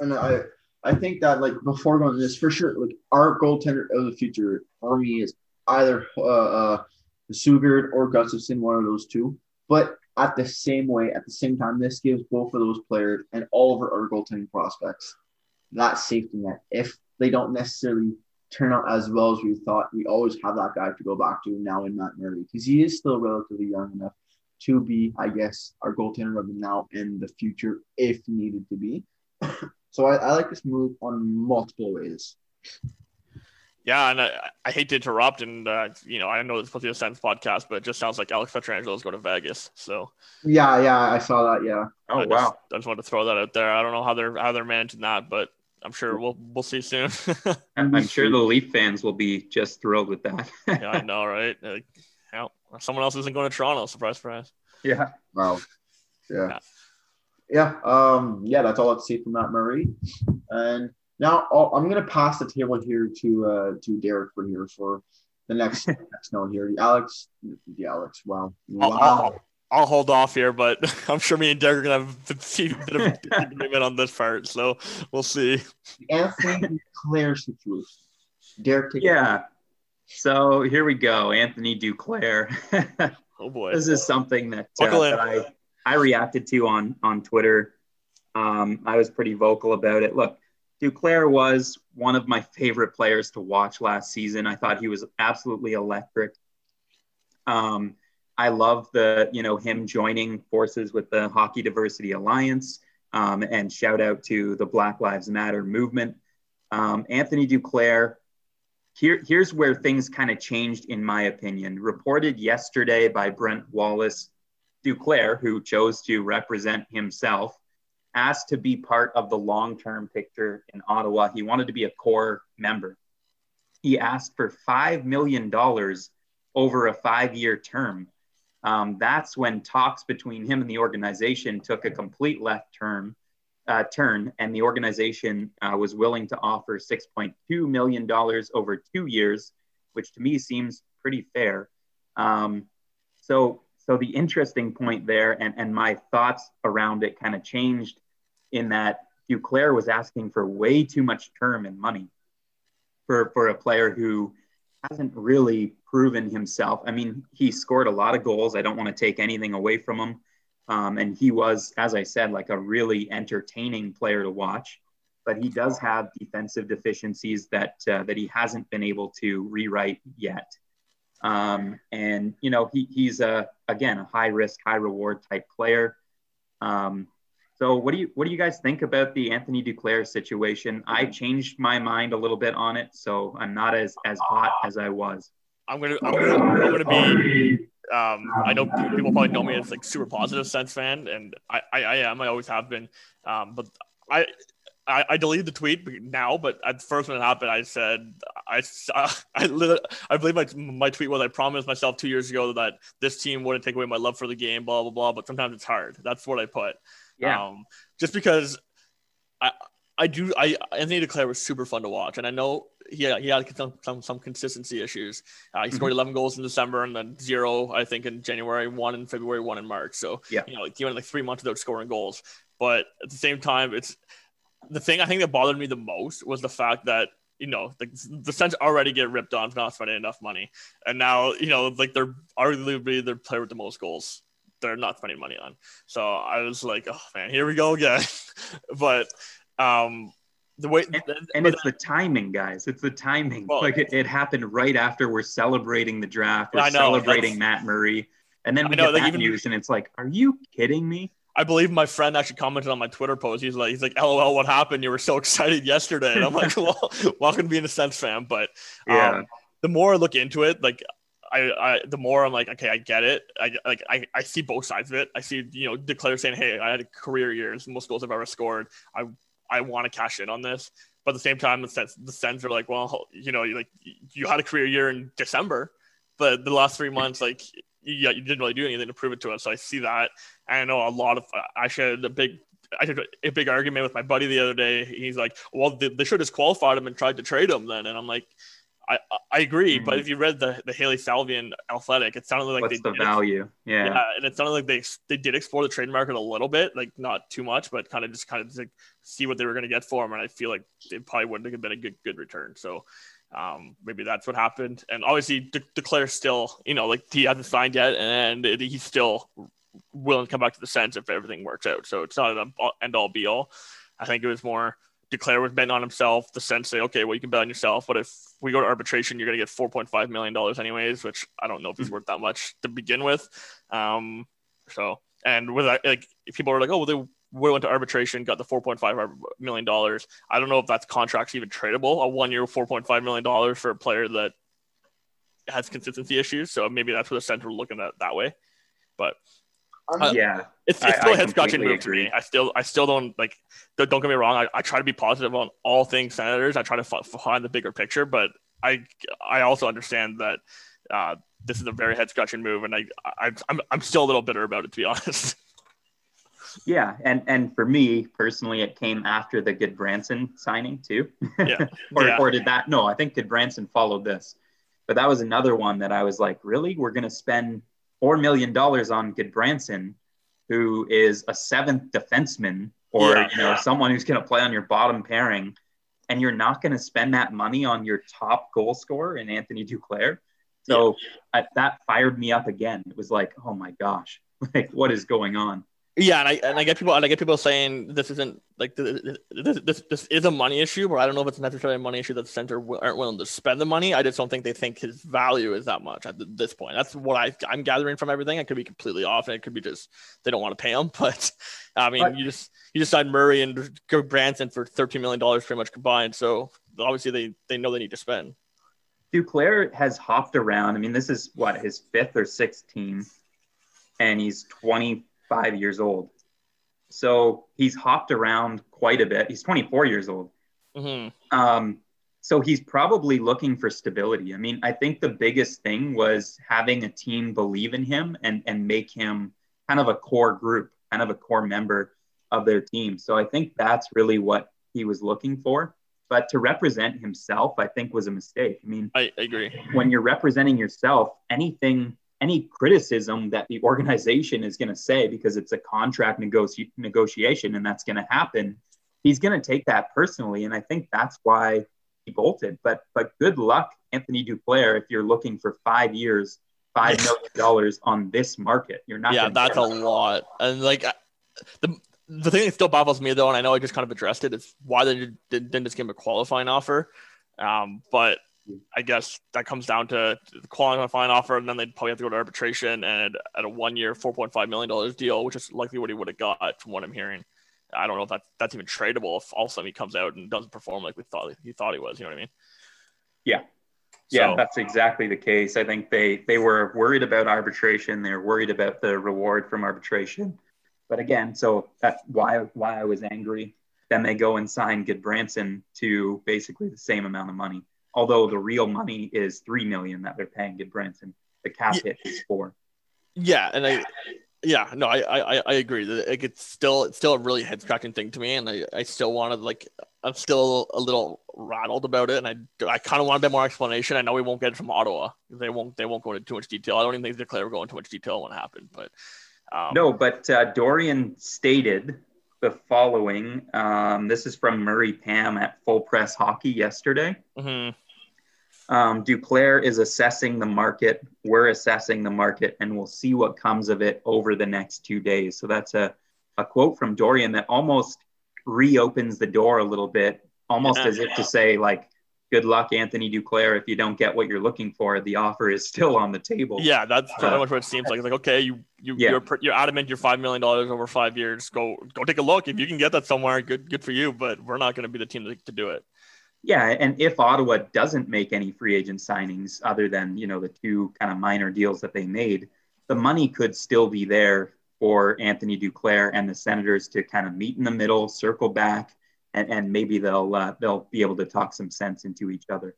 and I I think that like before going to this for sure, like our goaltender of the future for me is either uh, uh Sogaard or Gustavsson, one of those two. But at the same way, at the same time, this gives both of those players and all of our, goaltending prospects that safety net. If they don't necessarily turn out as well as we thought. We always have that guy to go back to now in Matt Murray because he is still relatively young enough to be, I guess, our goaltender of the now and the future if needed to be. so I, I, like this move on multiple ways. Yeah, and I, I hate to interrupt, and uh, you know I know it's supposed to be a Sens podcast, but it just sounds like Alex Pietrangelo is going to Vegas. So yeah, yeah, I saw that. Yeah. Oh I wow! Just, I just wanted to throw that out there. I don't know how they're how they're managing that, but I'm sure we'll we'll see soon. I'm sure the Leaf fans will be just thrilled with that. yeah, I know, right? Like, yeah, someone else isn't going to Toronto. Surprise, surprise. Yeah. Wow. Yeah. yeah. Yeah. Um. Yeah. That's all I'd say from Matt Murray. And now I'll, I'm going to pass the table here to uh to Derek for here for the next next note here. The Alex. The Alex. Wow. wow. I'll, I'll, I'll hold off here, but I'm sure me and Derek are gonna have a bit of agreement on this part, so we'll see. The Anthony Duclair situation. Derek, yeah. It. So here we go, Anthony Duclair. oh boy, this is something that, uh, that I I reacted to on on Twitter. Um, I was pretty vocal about it. Look, Duclair was one of my favorite players to watch last season. I thought he was absolutely electric. Um, I love the, you know, him joining forces with the Hockey Diversity Alliance um, and shout out to the Black Lives Matter movement. Um, Anthony Duclair, here, here's where things kind of changed, in my opinion. Reported yesterday by Brent Wallace, Duclair, who chose to represent himself, asked to be part of the long term picture in Ottawa. He wanted to be a core member. He asked for $5 million over a five year term um, that's when talks between him and the organization took a complete left turn, uh, turn and the organization uh, was willing to offer $6.2 million over two years, which to me seems pretty fair. Um, so, so the interesting point there and, and my thoughts around it kind of changed in that Duclair was asking for way too much term and money for, for a player who hasn't really proven himself. I mean, he scored a lot of goals. I don't want to take anything away from him. Um, and he was, as I said, like a really entertaining player to watch. But he does have defensive deficiencies that uh, that he hasn't been able to rewrite yet. Um, and you know, he, he's a again a high risk, high reward type player. Um, so what do you what do you guys think about the Anthony Duclair situation? I changed my mind a little bit on it, so I'm not as as hot as I was. I'm gonna I'm gonna, I'm gonna be. Um, I know people probably know me as like super positive sense fan, and I, I, I am. I always have been. Um, but I, I, I deleted the tweet now. But at first when it happened, I said I I I, I believe my my tweet was I promised myself two years ago that this team wouldn't take away my love for the game. Blah blah blah. But sometimes it's hard. That's what I put. Yeah. Um, just because I I do I Anthony Duclair was super fun to watch, and I know he had, he had some, some, some consistency issues. Uh, he scored mm-hmm. 11 goals in December and then zero, I think, in January, one in February, one in March. So, yeah, you know, like, he went like three months without scoring goals. But at the same time, it's the thing I think that bothered me the most was the fact that you know, the, the Sens already get ripped on for not spending enough money. And now, you know, like they're arguably the player with the most goals. They're not spending money on. So I was like, oh man, here we go again. but um the way and, and it's the timing guys it's the timing well, like it, it, happened right after we're celebrating the draft we're know, celebrating matt murray and then we know, get that even, news and it's like are you kidding me I believe my friend actually commented on my Twitter post. He's like, he's like, "LOL, what happened? You were so excited yesterday." And I'm like, "Well, welcome to being a Sens fan." But um, yeah, the more I look into it, like I, I, the more I'm like, okay, I get it. I like, I, I see both sides of it. I see, you know, Duclair saying, hey, I had a career years, most goals I've ever scored. I I want to cash in on this. but at the same time, the sense the Sens are like, well, you know, like you had a career year in December, but the last three months, like, yeah, you didn't really do anything to prove it to us. So I see that. And I know a lot of, I had a big, I had a big argument with my buddy the other day. He's like, well, they, they should have qualified him and tried to trade him then. And I'm like, I, I agree, mm-hmm. but if you read the the Hailey Salvian Athletic, it sounded like What's they the value, yeah. yeah, and it sounded like they they did explore the trade market a little bit, like not too much, but kind of just kind of like see what they were going to get for him, and I feel like it probably wouldn't have been a good good return. So um, maybe that's what happened, and obviously De- Duclair still, you know, like he hasn't signed yet, and he's still willing to come back to the sense if everything works out. So it's not an end all be all. I think it was more Duclair was betting on himself. The sense say, okay, well, you can bet on yourself, but if we go to arbitration, you're going to get 4.5 million dollars anyways, which I don't know if he's worth that much to begin with. Um, so, and with that, like, people are like, oh, well, they went to arbitration, got the 4.5 million dollars. I don't know if that's contracts even tradable. A one year, 4.5 million dollars for a player that has consistency issues. So maybe that's what the Sens were looking at that way. But uh, yeah, it's, it's still I, a head scratching move to me. I still I still don't like. Don't, don't get me wrong. I, I try to be positive on all things Senators. I try to find the bigger picture, but I I also understand that uh, this is a very head scratching move, and I, I I'm I'm still a little bitter about it to be honest. Yeah, and and for me personally, it came after the Gudbranson signing too. Yeah. or yeah. or did that? No, I think Gudbranson followed this, but that was another one that I was like, really, we're gonna spend four million dollars on Gudbranson, who is a seventh defenseman or yeah, you know yeah. someone who's going to play on your bottom pairing, and you're not going to spend that money on your top goal scorer in Anthony Duclair. So. I, that fired me up again. It was like, oh my gosh, like what is going on? Yeah, and I and I get people and I get people saying this isn't like this this, this is a money issue, but I don't know if it's necessarily a money issue that the center aren't willing to spend the money. I just don't think they think his value is that much at this point. That's what I I'm gathering from everything. I could be completely off, and it could be just they don't want to pay him. But I mean, you just you just signed Murray and Branson for 13 million dollars pretty much combined. So obviously they they know they need to spend. Duclair has hopped around. I mean, this is what his fifth or sixth team, and he's 20 five years old. So he's hopped around quite a bit. He's 24 years old. Mm-hmm. Um, so he's probably looking for stability. I mean, I think the biggest thing was having a team believe in him and, and make him kind of a core group, kind of a core member of their team. So I think that's really what he was looking for. But to represent himself, I think was a mistake. I mean, I agree. When you're representing yourself, anything any criticism that the organization is going to say because it's a contract negotiation and that's going to happen he's going to take that personally. And i think that's why he bolted. But but good luck anthony duclair if you're looking for five years five million dollars on this market. You're not yeah that's a lot. And like the the thing that still baffles me though and i know i just kind of addressed it is why they didn't just give him a qualifying offer? Um, but I guess that comes down to the qualifying offer, and then they'd probably have to go to arbitration and at a one-year, four point five million dollars deal, which is likely what he would have got from what I'm hearing. I don't know if that that's even tradable if all of a sudden he comes out and doesn't perform like we thought he thought he was. You know what I mean? Yeah, yeah, so, that's exactly the case. I think they they were worried about arbitration. They were worried about the reward from arbitration. But again, so that's why why I was angry. Then they go and sign Gudbranson to basically the same amount of money although the real money is three million that they're paying Gudbranson. The cap hit is four. Yeah, and I yeah, no, I I, I agree that it's still it's still a really head scratching thing to me, and I, I still wanted like I'm still a little rattled about it, and I I kind of want a bit more explanation. I know we won't get it from Ottawa; they won't they won't go into too much detail. I don't even think Duclair will going into much detail on what happened, but um, no, but uh, Dorion stated the following. Um, this is from Murray Pam at Full Press Hockey yesterday. Mm-hmm. Um, Duclair is assessing the market. We're assessing the market, and we'll see what comes of it over the next two days. So that's a, a quote from Dorion that almost reopens the door a little bit, almost as if to say, like, good luck, Anthony Duclair. If you don't get what you're looking for, the offer is still on the table. Yeah, that's pretty uh, much what it seems like. It's like, okay, you you yeah. you're you're adamant you're five million dollars over five years. Go go take a look. If you can get that somewhere, good good for you. But we're not going to be the team to, to do it. Yeah, and if Ottawa doesn't make any free agent signings other than you know the two kind of minor deals that they made, the money could still be there for Anthony Duclair and the Senators to kind of meet in the middle, circle back, and, and maybe they'll uh, they'll be able to talk some sense into each other.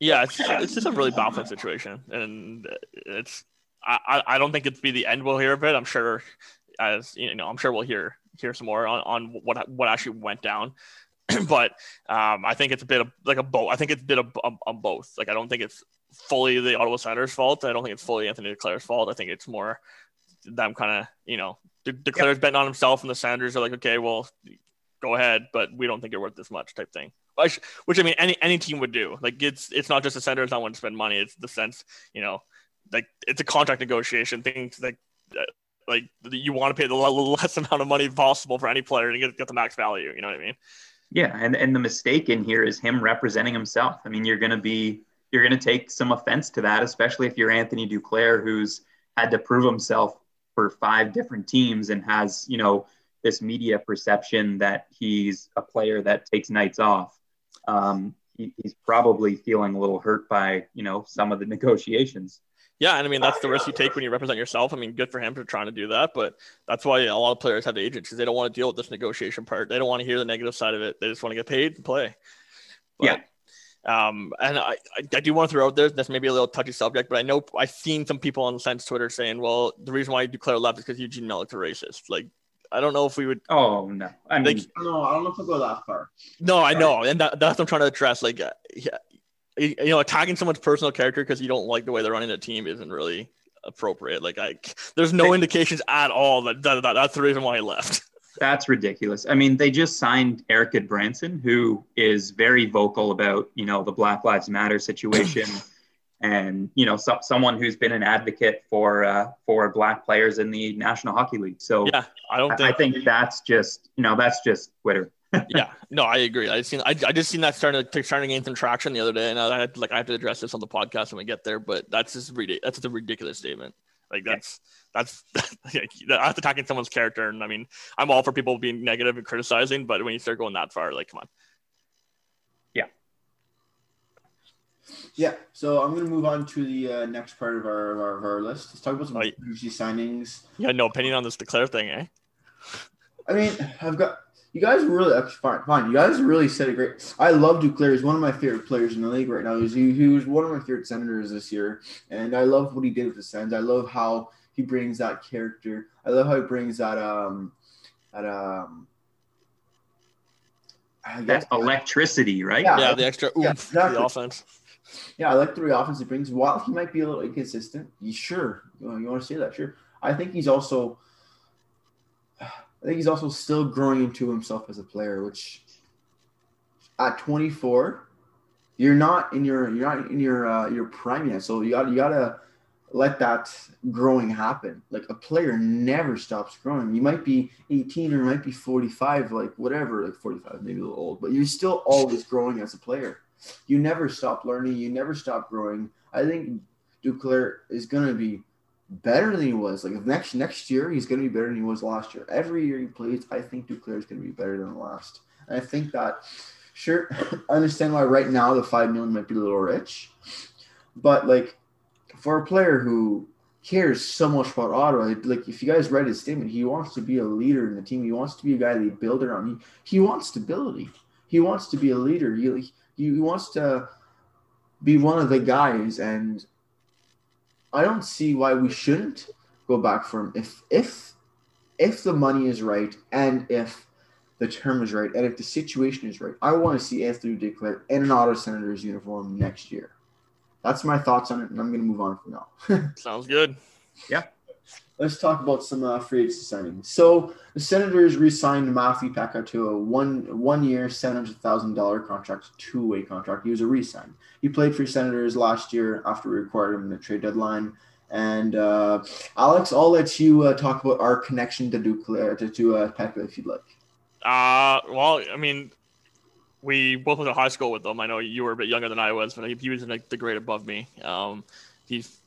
Yeah, it's it's just a really baffling situation, and it's I, I don't think it's be the end we'll hear of it. I'm sure, as you know, I'm sure we'll hear hear some more on, on what what actually went down. but um, I think it's a bit of like a both. I think it's a bit of a, both. Like I don't think it's fully the Ottawa Senators' fault. I don't think it's fully Anthony Duclair's fault. I think it's more them kind of you know De- Duclair's yep. betting on himself, and the Senators are like, okay, well, go ahead, but we don't think you're worth this much type thing. Which, which I mean, any any team would do. Like it's it's not just the Senators not want to spend money. It's the sense you know, like it's a contract negotiation. Things like uh, like you want to pay the less amount of money possible for any player to get, get the max value. You know what I mean? Yeah, and and the mistake in here is him representing himself. I mean, you're going to be you're going to take some offense to that, especially if you're Anthony Duclair, who's had to prove himself for five different teams and has you know this media perception that he's a player that takes nights off. Um, he, he's probably feeling a little hurt by you know some of the negotiations. Yeah, and I mean that's the risk you take when you represent yourself. I mean, good for him for trying to do that, but that's why a lot of players have agents because they don't want to deal with this negotiation part. They don't want to hear the negative side of it. They just want to get paid and play. But, yeah. Um, and I, I do want to throw out there that's maybe a little touchy subject, but I know I've seen some people on the Sens Twitter saying, "Well, the reason why Duclair left is because Eugene Melnyk a racist." Like, I don't know if we would. Oh no, I mean, like, no, I don't know if we go that far. No, I know, and that, that's what I'm trying to address. Like, yeah, you know, attacking someone's personal character because you don't like the way they're running the team isn't really appropriate. Like, I, there's no indications at all that, that, that that's the reason why he left. That's ridiculous. I mean, they just signed Erik Gudbranson, who is very vocal about, you know, the Black Lives Matter situation, and you know, so, someone who's been an advocate for uh, for Black players in the National Hockey League. So yeah, I don't. Think- I, I think that's just, you know, that's just Twitter yeah, no, I agree. I seen I, I just seen that starting to starting to gain some traction the other day, and I had like I have to address this on the podcast when we get there. But that's just ridiculous. That's just a ridiculous statement. Like that's that's that's attacking someone's character, and I mean I'm all for people being negative and criticizing, but when you start going that far, like come on. Yeah. Yeah. So I'm gonna move on to the uh, next part of our, of our, of our list. Let's talk about some oh, signings. You got no opinion on this Duclair thing, eh? I mean, I've got you guys really fine. Fine. You guys really said it great. I love Duclair. He's one of my favorite players in the league right now. He's, he, he was one of my favorite Senators this year, and I love what he did with the Sens. I love how he brings that character. I love how he brings that um that um that electricity, right? Yeah, yeah the extra oomph yeah, exactly. the offense. Yeah, I like the offense he brings. While he might be a little inconsistent, you sure you, you want to say that? Sure. I think he's also I think he's also still growing into himself as a player, which at 24, you're not in your you're not in your uh, your prime yet. So you got you gotta let that growing happen. Like a player never stops growing. You might be 18 or might be 45, like whatever, like 45, maybe a little old, but you're still always growing as a player. You never stop learning. You never stop growing. I think Duclair is gonna be better than he was. Like next next year, he's going to be better than he was last year. Every year he plays, I think Duclair is going to be better than the last. And I think that, sure, I understand why right now the five million might be a little rich, but like for a player who cares so much about Ottawa, like if you guys read his statement, he wants to be a leader in the team. He wants to be a guy they build around. He he wants stability. He wants to be a leader. He he wants to be one of the guys and I don't see why we shouldn't go back for him if if if the money is right and if the term is right and if the situation is right. I want to see Anthony Duclair in an Ottawa Senators uniform next year. That's my thoughts on it, and I'm going to move on from now. Sounds good. Yeah let's talk about some uh, free agency signings. So the Senators re-signed Matthew Peca to a one one year, seven hundred thousand dollar contract, two way contract. He was a re-sign. He played for Senators last year after we acquired him in the trade deadline. And uh, Alex, I'll let you uh, talk about our connection to Duclair to, to uh, Peca if you'd like. Uh, well, I mean, we both went to high school with them. I know you were a bit younger than I was, but he was in like, the grade above me. Um, he's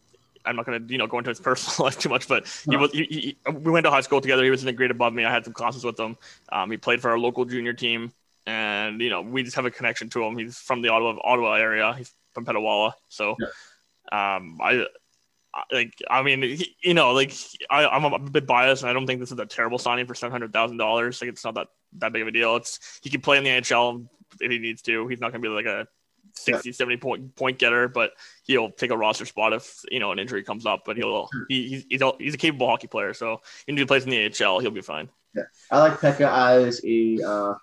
I'm not going to you know go into his personal life too much, but he was he, he, we went to high school together. He was in a grade above me. I had some classes with him. Um, he played for our local junior team, and you know we just have a connection to him. He's from the Ottawa Ottawa area. He's from Petawawa, so yeah. um, I like I mean, he, you know, like I, I'm a bit biased, and I don't think this is a terrible signing for seven hundred thousand dollars. Like it's not that that big of a deal. It's he can play in the NHL if he needs to. He's not going to be like a 60, yeah. 70 point point getter, but he'll take a roster spot if you know an injury comes up. But he'll he, he's he's a, he's a capable hockey player, so if he plays in the AHL, he'll be fine. Yeah, I like Peca as a uh,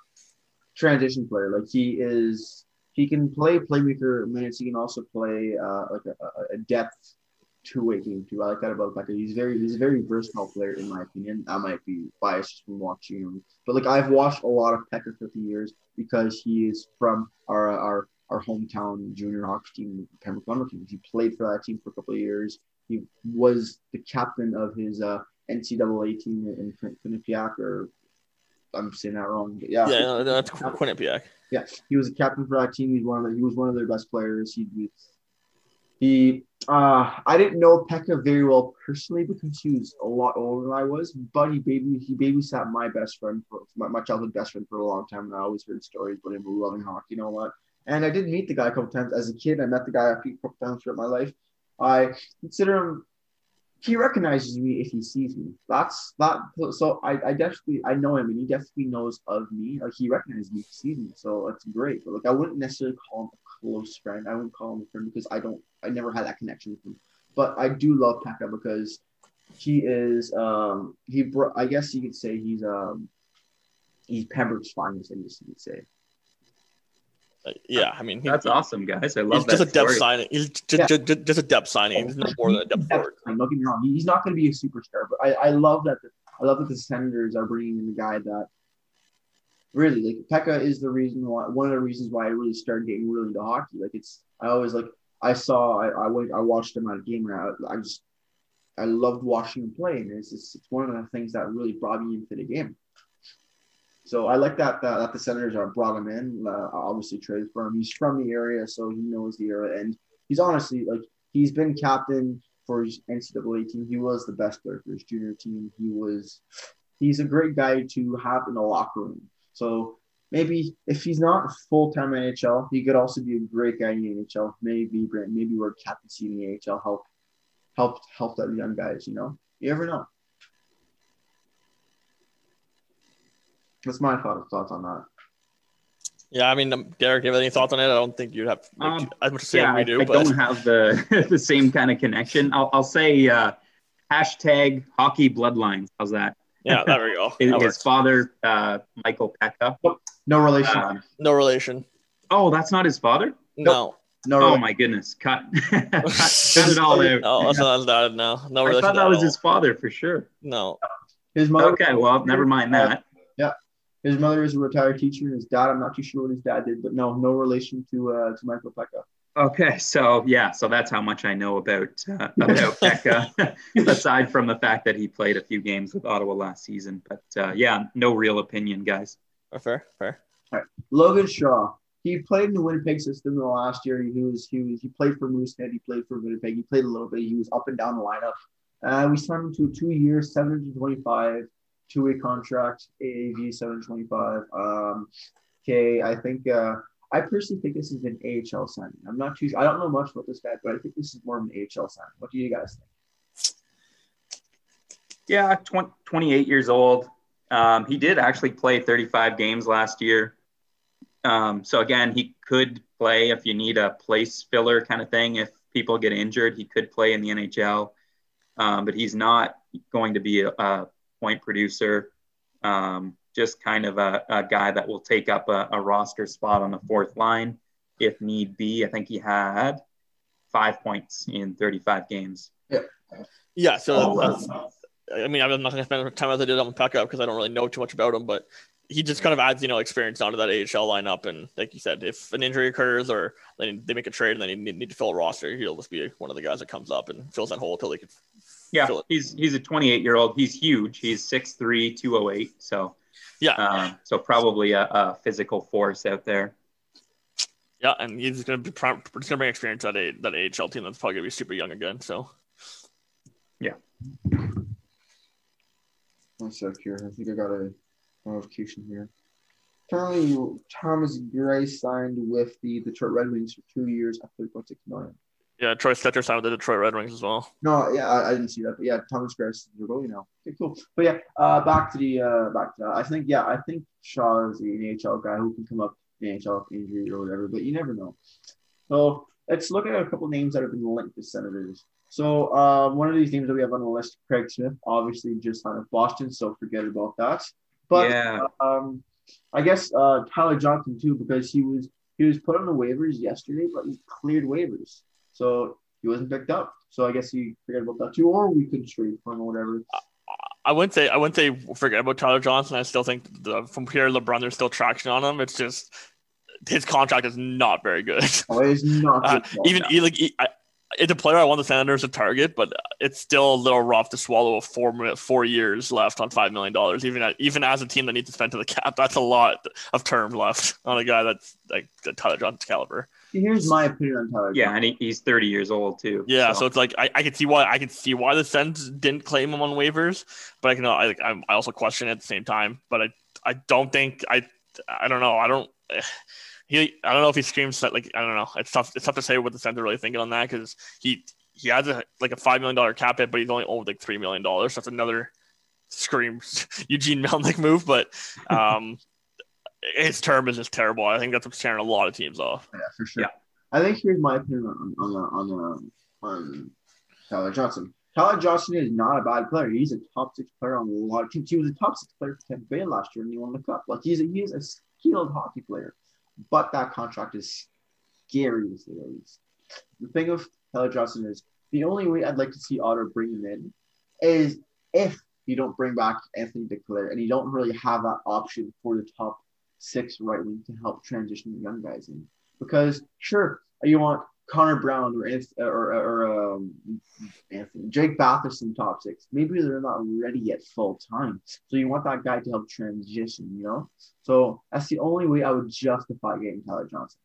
transition player. Like he is, he can play playmaker minutes. He can also play uh, like a, a depth two-way game too. I like that about Peca. He's very he's a very versatile player in my opinion. I might be biased from watching him, but like I've watched a lot of Peca for the years because he is from our our our hometown junior hockey team, Pembroke Lumber He played for that team for a couple of years. He was the captain of his uh, NCAA team in Quinnipiac, or I'm saying that wrong, but yeah, yeah, no, that's Quinnipiac. Yeah, he was a captain for that team. He's one of the, he was one of their best players. He he uh, I didn't know Peca very well personally because he was a lot older than I was, but he baby he babysat my best friend for my, my childhood best friend for a long time, and I always heard stories about him loving hockey and all that. And I did meet the guy a couple times as a kid. I met the guy a couple times throughout my life. I consider him. He recognizes me if he sees me. That's that. So I, I definitely I know him, and he definitely knows of me. Like he recognizes me if he sees me. So that's great. But like I wouldn't necessarily call him a close friend. I wouldn't call him a friend because I don't. I never had that connection with him. But I do love Peca because he is. Um, he. Bro- I guess you could say he's. Um, he's Pembroke's finest. I guess you could say. Yeah, I mean, he, that's awesome, guys. I love he's just a depth signing. He's just, yeah. just, just, just, a depth signing. He's no more than a depth forward. Don't get me wrong. He's not going to be a superstar, but I, I love that. The, I love that the Senators are bringing in a guy that really like Peca is the reason why one of the reasons why I really started getting really into hockey. Like it's I always like I saw I, I went I watched him at a game and I, I just I loved watching him play and it's, it's, it's one of the things that really brought me into the game. So I like that that, that the Senators are brought him in. Uh, obviously traded for him. He's from the area, so he knows the area, and he's honestly like he's been captain for his NCAA team. He was the best player for his junior team. He was he's a great guy to have in the locker room. So maybe if he's not full time NHL, he could also be a great guy in the NHL. Maybe maybe we're captaincy in the AHL help help help that young guys. You know, you never know. That's my thought, thoughts on that. Yeah, I mean, um, Derek, do you have any thoughts on it? I don't think you'd have like, um, as much to say yeah, we do. I, but... don't have the the same kind of connection. I'll, I'll say uh, hashtag hockey bloodlines. How's that? Yeah, there we go. his, his father, uh, Michael Peca. No relation. Um, no relation. Oh, that's not his father. No. No. Oh my goodness! Cut, cut, cut it all out. Oh, that's not, no, no relation. I thought that was his father for sure. No. His mother. Okay, well, never mind that. His mother is a retired teacher. His dad, I'm not too sure what his dad did, but no, no relation to uh, to Michael Peca. Okay, so yeah, so that's how much I know about uh, about Peca, aside from the fact that he played a few games with Ottawa last season. But uh, yeah, no real opinion, guys. Fair, fair. All right, Logan Shaw. He played in the Winnipeg system in the last year. He was he was he played for Moosehead. He played for Winnipeg. He played a little bit. He was up and down the lineup. Uh, we signed him to a two year, 725 two way contract, AAV 725. Um, okay, I think uh, I personally think this is an AHL signing. I'm not too. Sure. I don't know much about this guy, but I think this is more of an AHL signing. What do you guys think? Yeah, 20, 28 years old. Um, he did actually play 35 games last year. Um, so again, he could play if you need a place filler kind of thing. If people get injured, he could play in the NHL. Um, but he's not going to be a, a point producer, um, just kind of a, a, guy that will take up a, a, roster spot on the fourth line if need be. I think he had five points in 35 games. Yeah. Yeah. So, I mean, I'm not going to spend time as I did on Peca because I don't really know too much about him, but he just kind of adds, you know, experience onto that AHL lineup. And like you said, if an injury occurs or they, they make a trade and they need, need to fill a roster, he'll just be one of the guys that comes up and fills that hole until they can yeah, he's he's a 28 year old. He's huge. He's 6'3", 208. So yeah, uh, so probably a, a, physical force out there. Yeah, and he's going to be he's going to bring experience at a that AHL team that's probably going to be super young again. So yeah. One sec here. I think I got a notification here. Currently, Thomas Greiss signed with the Detroit Red Wings for two years at 3.6 million. Yeah, Troy Stecher signed with the Detroit Red Wings as well. No, yeah, I, I didn't see that. But yeah, Thomas Greiss is your goalie now. Okay, cool. But yeah, uh, back to the uh, back to that. I think yeah, I think Shaw is the NHL guy who can come up the NHL injury or whatever, but you never know. So let's look at a couple names that have been linked to Senators. So uh, one of these names that we have on the list, Craig Smith, obviously just signed with Boston, so forget about that. But Yeah. um, I guess uh, Tyler Johnson too, because he was he was put on the waivers yesterday, but he cleared waivers, so he wasn't picked up. So I guess he forget about that too, or we could trade for him or whatever. I wouldn't say I wouldn't say forget about Tyler Johnson. I still think the, from Pierre LeBrun, there's still traction on him. It's just his contract is not very good. Oh, it's not Uh, even like I, it's a player I want the Senators to target, but it's still a little rough to swallow a four four years left on five million dollars. Even at, even as a team that needs to spend to the cap, that's a lot of term left on a guy that's like the Tyler Johnson's caliber. Here's my opinion on Tyler. Yeah, Johnson. and he, he's 30 years old too. Yeah, so, it's like I, I can see why I can see why the Sens didn't claim him on waivers, but I can I like I'm- I also question it at the same time. But I I don't think I I don't know I don't he I don't know if he screams that like I don't know it's tough it's tough to say what the Sens are really thinking on that because he he has a like a five million dollar cap hit, but he's only owed like three million dollars. So That's another scream Eugene Melnyk move, but um. His term is just terrible. I think that's what's tearing a lot of teams off. Yeah, for sure. Yeah. I think here's my opinion on on uh, on on, on Tyler Johnson. Tyler Johnson is not a bad player. He's a top six player on a lot of teams. He was a top six player for Tampa Bay last year, and he won the cup. Like he's a, he is a skilled hockey player, but that contract is scary to say the least. The thing of Tyler Johnson is the only way I'd like to see Ottawa bring him in is if you don't bring back Anthony Duclair and you don't really have that option for the top six right wing to help transition the young guys in. Because sure, you want Connor Brown or or, or um, Anthony Drake Batherson in top six. Maybe they're not ready yet full time, so you want that guy to help transition. You know, so that's the only way I would justify getting Tyler Johnson.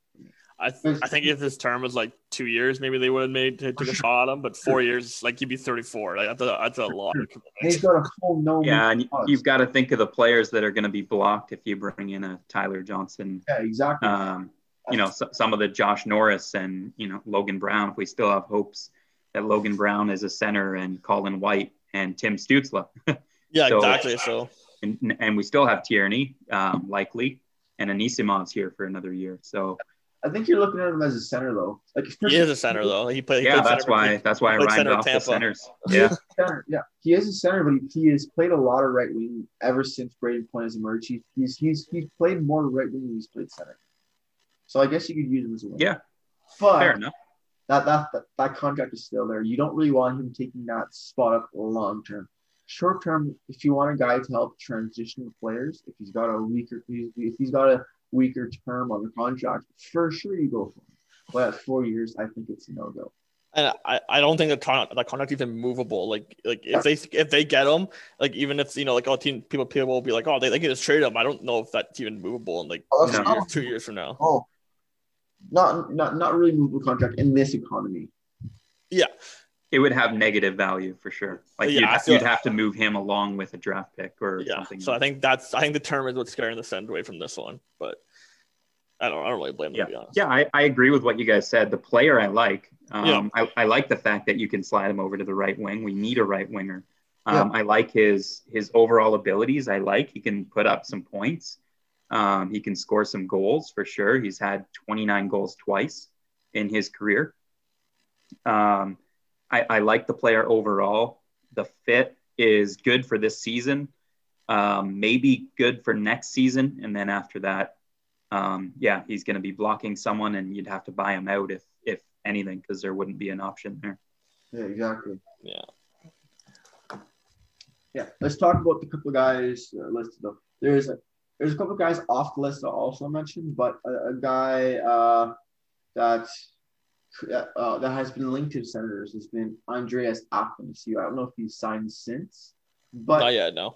I, th- I think if this term was like two years, maybe they would have made took a shot at him. But four years, like you'd be thirty four. Like that's a that's a lot. Of And he's commitment. got a full no. yeah, and clause. you've got to think of the players that are going to be blocked if you bring in a Tyler Johnson. yeah, exactly. Um, you know, so, some of the Josh Norris and you know Logan Brown. If we still have hopes that Logan Brown is a center and Colin White and Tim Stützle, Yeah, So- exactly. So and, and we still have Tierney um, likely, and Anisimov's here for another year. So I think you're looking at him as a center though. Like he is a center though. He played. He yeah, played that's center for- why that's why I played rhymed center at off the centers. Yeah, is center. Yeah, he is a center, but he, he has played a lot of right wing ever since Brayden Point has emerged. He, he's he's he's played more right wing than he's played center. So I guess you could use him as a winger. Yeah. but fair enough. that, that that that contract is still there. You don't really want him taking that spot up long term. Short term, if you want a guy to help transition the players, if he's got a weaker if he's got a weaker term on the contract, for sure you go for him. But at four years, I think it's a no go. And I, I don't think the contract the contract even movable. Like like if they if they get him, like even if you know like oh team people people will be like oh they, they can just trade him. I don't know if that's even movable in like Oh, two, years, two years from now. Oh, not not not really movable contract in this economy. Yeah, It would have negative value for sure. Like Yeah, you'd, feel- you'd have to move him along with a draft pick or yeah. something. So I think that's I think the term is what's scaring the Sens away from this one. But I don't I don't really blame them yeah, to be honest. yeah, I, I agree with what you guys said. The player I like. Um, I, I like the fact that you can slide him over to the right wing. We need a right winger. Um, I like his his overall abilities. I like he can put up some points. Um, he can score some goals for sure. He's had 29 goals twice in his career. Um, I, I like the player overall. The fit is good for this season. Um, maybe good for next season, and then after that, um, yeah, he's going to be blocking someone, and you'd have to buy him out if if anything, because there wouldn't be an option there. Yeah, exactly. Yeah. Yeah, let's talk about the couple of guys uh, listed though. There's a there's a couple of guys off the list I also mentioned, but a, a guy uh, that uh, that has been linked to the Senators has been Andreas Athanasiou. I don't know if he's signed since, but Not yet, no.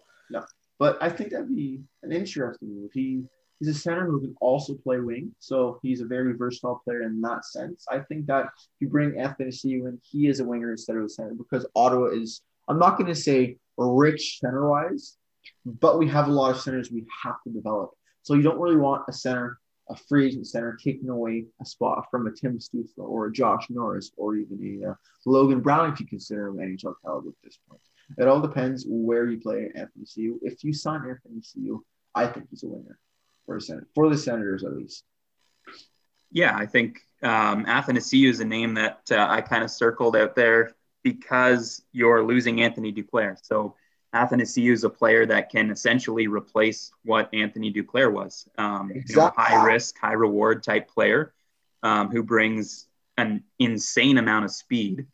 but I think that'd be an interesting move. He he's a center who can also play wing, so he's a very versatile player in that sense. I think that if you bring Athanasiou in, he is a winger instead of a center because Ottawa is. I'm not going to say rich center wise, but we have a lot of centers we have to develop. So you don't really want a center a free agent center taking away a spot from a Tim Stützle or a Josh Norris or even a uh, Logan Brown if you consider him NHL caliber at this point. It all depends where you play Athanasiou. If you sign Athanasiou, I think he's a winner for a Sen- for the Senators at least. Yeah, I think um, Athanasiou is a name that uh, I kind of circled out there because you're losing Anthony Duclair. So Athanasiou is a player that can essentially replace what Anthony Duclair was. Um, exactly. you know, high risk, high reward type player um, who brings an insane amount of speed.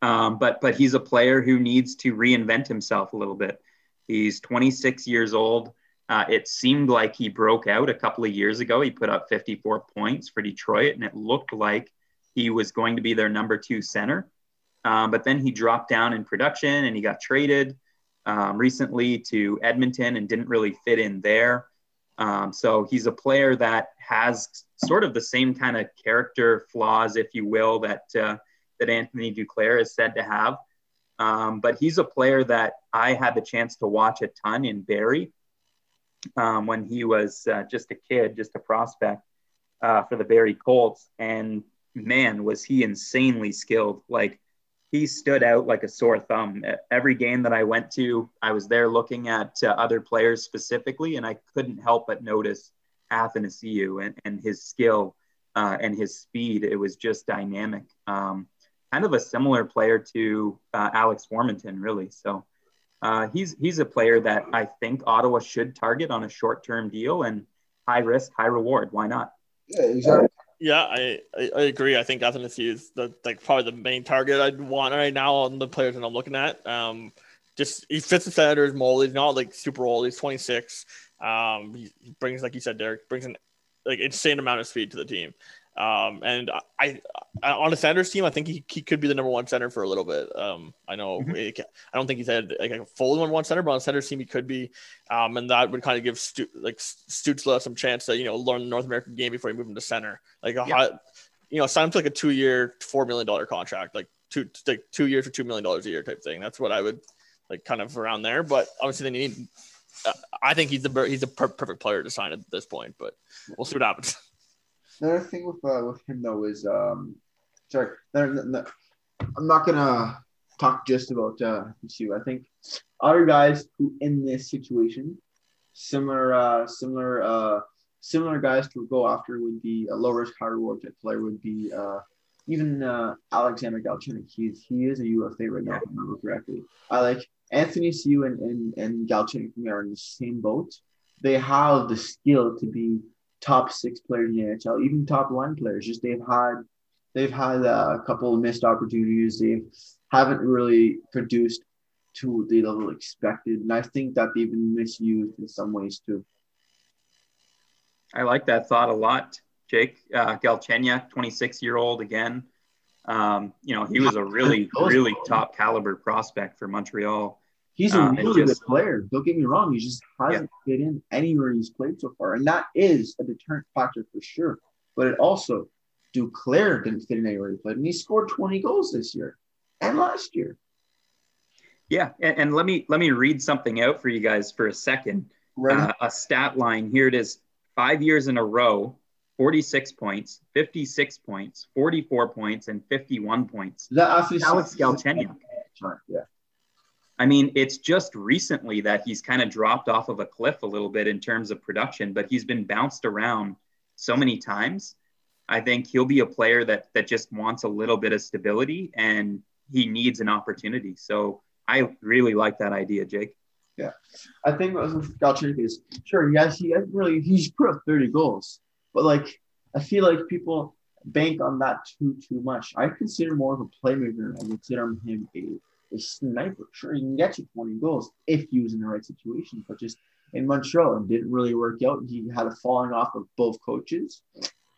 Um, but but he's a player who needs to reinvent himself a little bit. He's 26 years old. Uh, it seemed like he broke out a couple of years ago. He put up 54 points for Detroit, and it looked like he was going to be their number two center. Um, but then he dropped down in production and he got traded um, recently to Edmonton and didn't really fit in there. Um, so he's a player that has sort of the same kind of character flaws, if you will, that uh, that Anthony Duclair is said to have. Um, but he's a player that I had the chance to watch a ton in Barrie um, when he was uh, just a kid, just a prospect uh, for the Barrie Colts. And man, was he insanely skilled. Like he stood out like a sore thumb. Every game that I went to, I was there looking at uh, other players specifically, and I couldn't help but notice Athanasiou and, and his skill uh, and his speed. It was just dynamic. Um, kind of a similar player to uh, Alex Formenton, really. So uh, he's he's a player that I think Ottawa should target on a short term deal and high risk, high reward. Why not? Yeah, exactly. Yeah, I, I, I agree. I think Athanasiou is the like probably the main target I'd want right now on the players that I'm looking at. Um, just he fits the Senators mold. He's not like super old. He's 26. Um, he, he brings like you said, Derek brings an like insane amount of speed to the team. Um, and I, I, on a Sanders team, I think he, he could be the number one center for a little bit. Um, I know mm-hmm. it, I don't think he's had like a full number one center, but on Sanders team he could be. Um, and that would kind of give Stu, like Stützle some chance to you know learn the North American game before he move into center. Like a high, you know, sign him to like a two year, four million dollar contract, like two like two years for two million dollars a year type thing. That's what I would like kind of around there. But obviously then you need. Uh, I think he's the he's a per- perfect player to sign at this point, but we'll see what happens. Another thing with uh, with him though is um, sorry, no, no, no, I'm not gonna talk just about uh, you. I think other guys who in this situation, similar uh, similar uh, similar guys to go after would be a low risk high reward type player would be uh, even uh, Alexander Galchenyuk. He's he is a UFA right now, if I remember correctly. I like Athanasiou and and and Galchenyuk are in the same boat. They have the skill to be top six players in the NHL, even top one players. Just they've had they've had a couple of missed opportunities. They haven't really produced to the level expected, and I think that they've been misused in some ways too. I like that thought a lot, Jake. Uh, Galchenyuk, 26 year old again. Um, you know, he was a really, really top caliber prospect for Montreal. He's a um, really just, good player. Don't get me wrong. He just hasn't yeah. fit in anywhere he's played so far. And that is a deterrent factor for sure. But it also, Duclair didn't fit in anywhere he played. And he scored 20 goals this year and last year. Yeah. And, and let me let me read something out for you guys for a second. Right. Uh, a stat line. Here it is. Five years in a row, 46 points, 56 points, 44 points, and 51 points. That Alex Galchenyuk. Yeah. I mean, it's just recently that he's kind of dropped off of a cliff a little bit in terms of production, but he's been bounced around so many times. I think he'll be a player that that just wants a little bit of stability and he needs an opportunity. So I really like that idea, Jake. Yeah, I think with Galchenyuk is sure. Yes, he hasn't really he's put up thirty goals, but like I feel like people bank on that too too much. I consider more of a playmaker. I consider him a a sniper. Sure, he can get you 20 goals if he was in the right situation, but just in Montreal, it didn't really work out. He had a falling off of both coaches.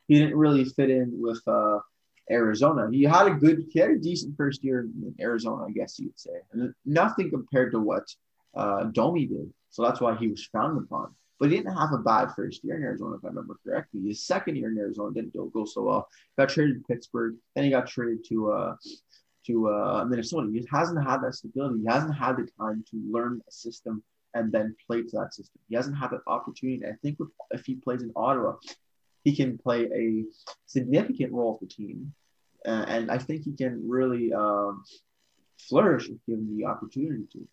He didn't really fit in with uh, Arizona. He had a good, he had a decent first year in Arizona, I guess you'd say. And nothing compared to what uh, Domi did. So that's why he was frowned upon. But he didn't have a bad first year in Arizona, if I remember correctly. His second year in Arizona didn't go so well. Got traded to Pittsburgh, then he got traded to uh, to uh, Minnesota. He hasn't had that stability. He hasn't had the time to learn a system and then play to that system. He hasn't had that opportunity. I think if he plays in Ottawa, he can play a significant role for the team, uh, and I think he can really um, flourish if given the opportunity to.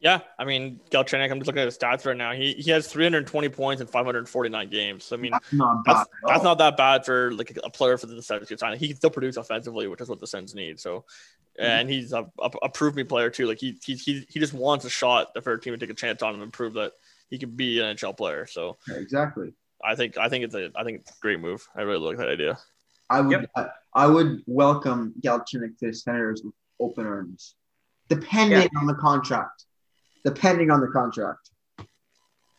Yeah, I mean, Galchenyuk, I'm just looking at his stats right now. He he has 320 points in 549 games. I mean, That's not bad. that's, at that's not that bad for like a player for the Sens to sign. He can still produce offensively, which is what the Sens need. So, mm-hmm. and he's a, a, a prove me player too. Like he, he he he just wants a shot for a team to take a chance on him and prove that he can be an NHL player. So Yeah, exactly. I think I think it's a I think it's a great move. I really like that idea. I would Yep. I, I would welcome Galchenyuk to the Senators with open arms, depending on the contract. Depending on the contract.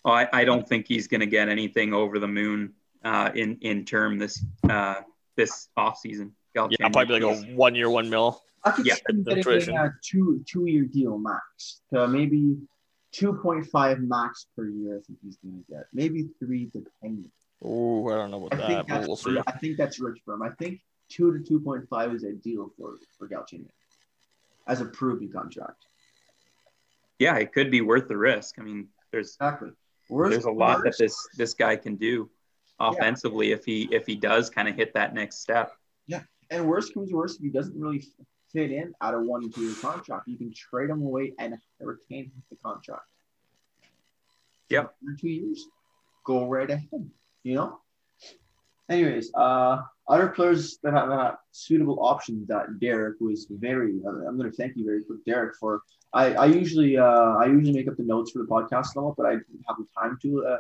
Oh, I, I don't think he's going to get anything over the moon uh, in in term this uh, this offseason. Yeah, probably like a one year, one mil. I could Yeah, see him the getting situation. a two two year deal max So maybe two point five max per year. I think he's gonna get maybe three depending. Oh, I don't know I about think that, but that's we'll see. I think that's rich for him. I think two to two point five is ideal for for Galchenyuk as a proven contract. Yeah, it could be worth the risk. I mean, there's Exactly. Worst there's a lot that this this guy can do offensively if he if he does kind of hit that next step. Yeah, and worst comes to worst, if he doesn't really fit in out of one and two year contract, you can trade him away and retain the contract. Yep. For two years, go right ahead. You know. Anyways, uh, other players that have uh, suitable options that Derek was very. I'm going to thank you very quick, Derek, for. I, I usually uh, I usually make up the notes for the podcast and all, but I didn't have the time to uh,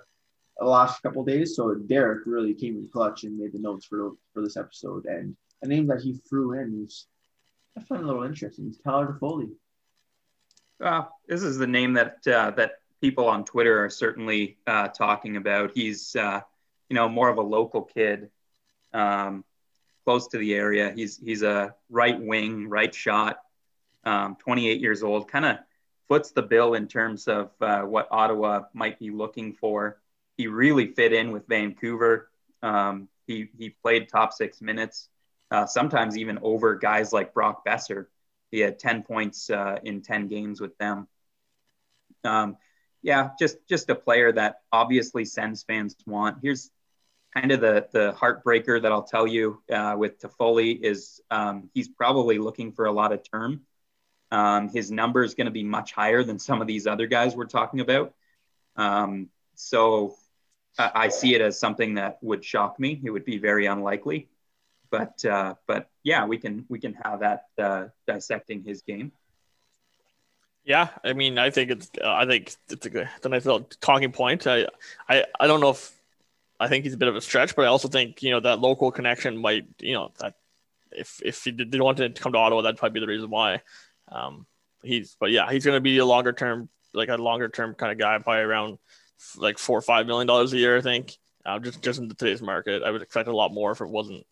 the last couple days. So Derek really came in clutch and made the notes for for this episode. And a name that he threw in was I find a little interesting. It's Tyler Toffoli. Uh, this is the name that uh, that people on Twitter are certainly uh, talking about. He's uh, you know more of a local kid, um, close to the area. He's he's a right wing, right shot, um, 28 years old. Kind of foots the bill in terms of uh, what Ottawa might be looking for. He really fit in with Vancouver. Um, he he played top six minutes, uh, sometimes even over guys like Brock Boeser he had 10 points uh, in 10 games with them. Um, yeah, just just a player that obviously Sens fans want. Here's kind of the the heartbreaker that I'll tell you uh, with Toffoli is um, he's probably looking for a lot of term. Um, his number is going to be much higher than some of these other guys we're talking about. Um, so I, I see it as something that would shock me. It would be very unlikely but uh, but yeah, we can we can have that uh, dissecting his game. Yeah, I mean, I think it's I think it's a it's a nice little talking point. I, I I don't know if I think he's a bit of a stretch, but I also think you know that local connection might you know that if if he did, did want to come to Ottawa, that'd probably be the reason why. Um, he's but yeah, he's going to be a longer term like a longer term kind of guy, probably around like four or five million dollars a year, I think. Uh, just just in today's market, I would expect a lot more if it wasn't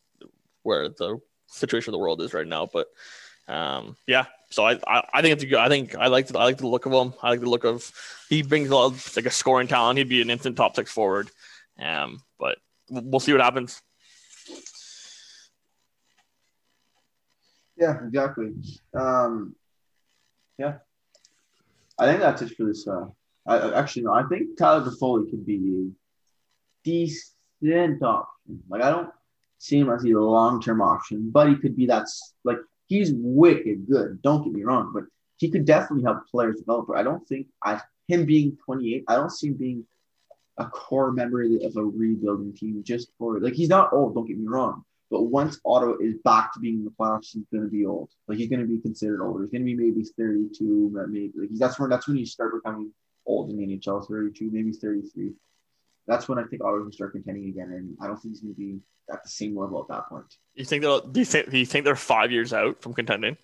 where the situation of the world is right now. But um, yeah, so I, I, I think it's a good. I think I like the, I like the look of him. I like the look of he brings a lot of, like a scoring talent. He'd be an instant top six forward. Um, but we'll see what happens. Yeah, exactly. Um, yeah, I think that's it for this. Uh, I, actually no, I think Tyler Toffoli could be a decent option. Like I don't see him as a long term option, but he could be that's like he's wicked good. Don't get me wrong, but he could definitely help players develop. But I don't think I him being 28, I don't see him being a core member of, a rebuilding team just for like he's not old. Don't get me wrong. But once Otto is back to being in the playoffs, he's going to be old. Like he's going to be considered older. He's going to be maybe 32, maybe like that's when that's when you start becoming old in the NHL. 32, maybe 33. That's when I think Otto will start contending again, and I don't think he's going to be at the same level at that point. You think they'll? Do you think? Do you think they're five years out from contending?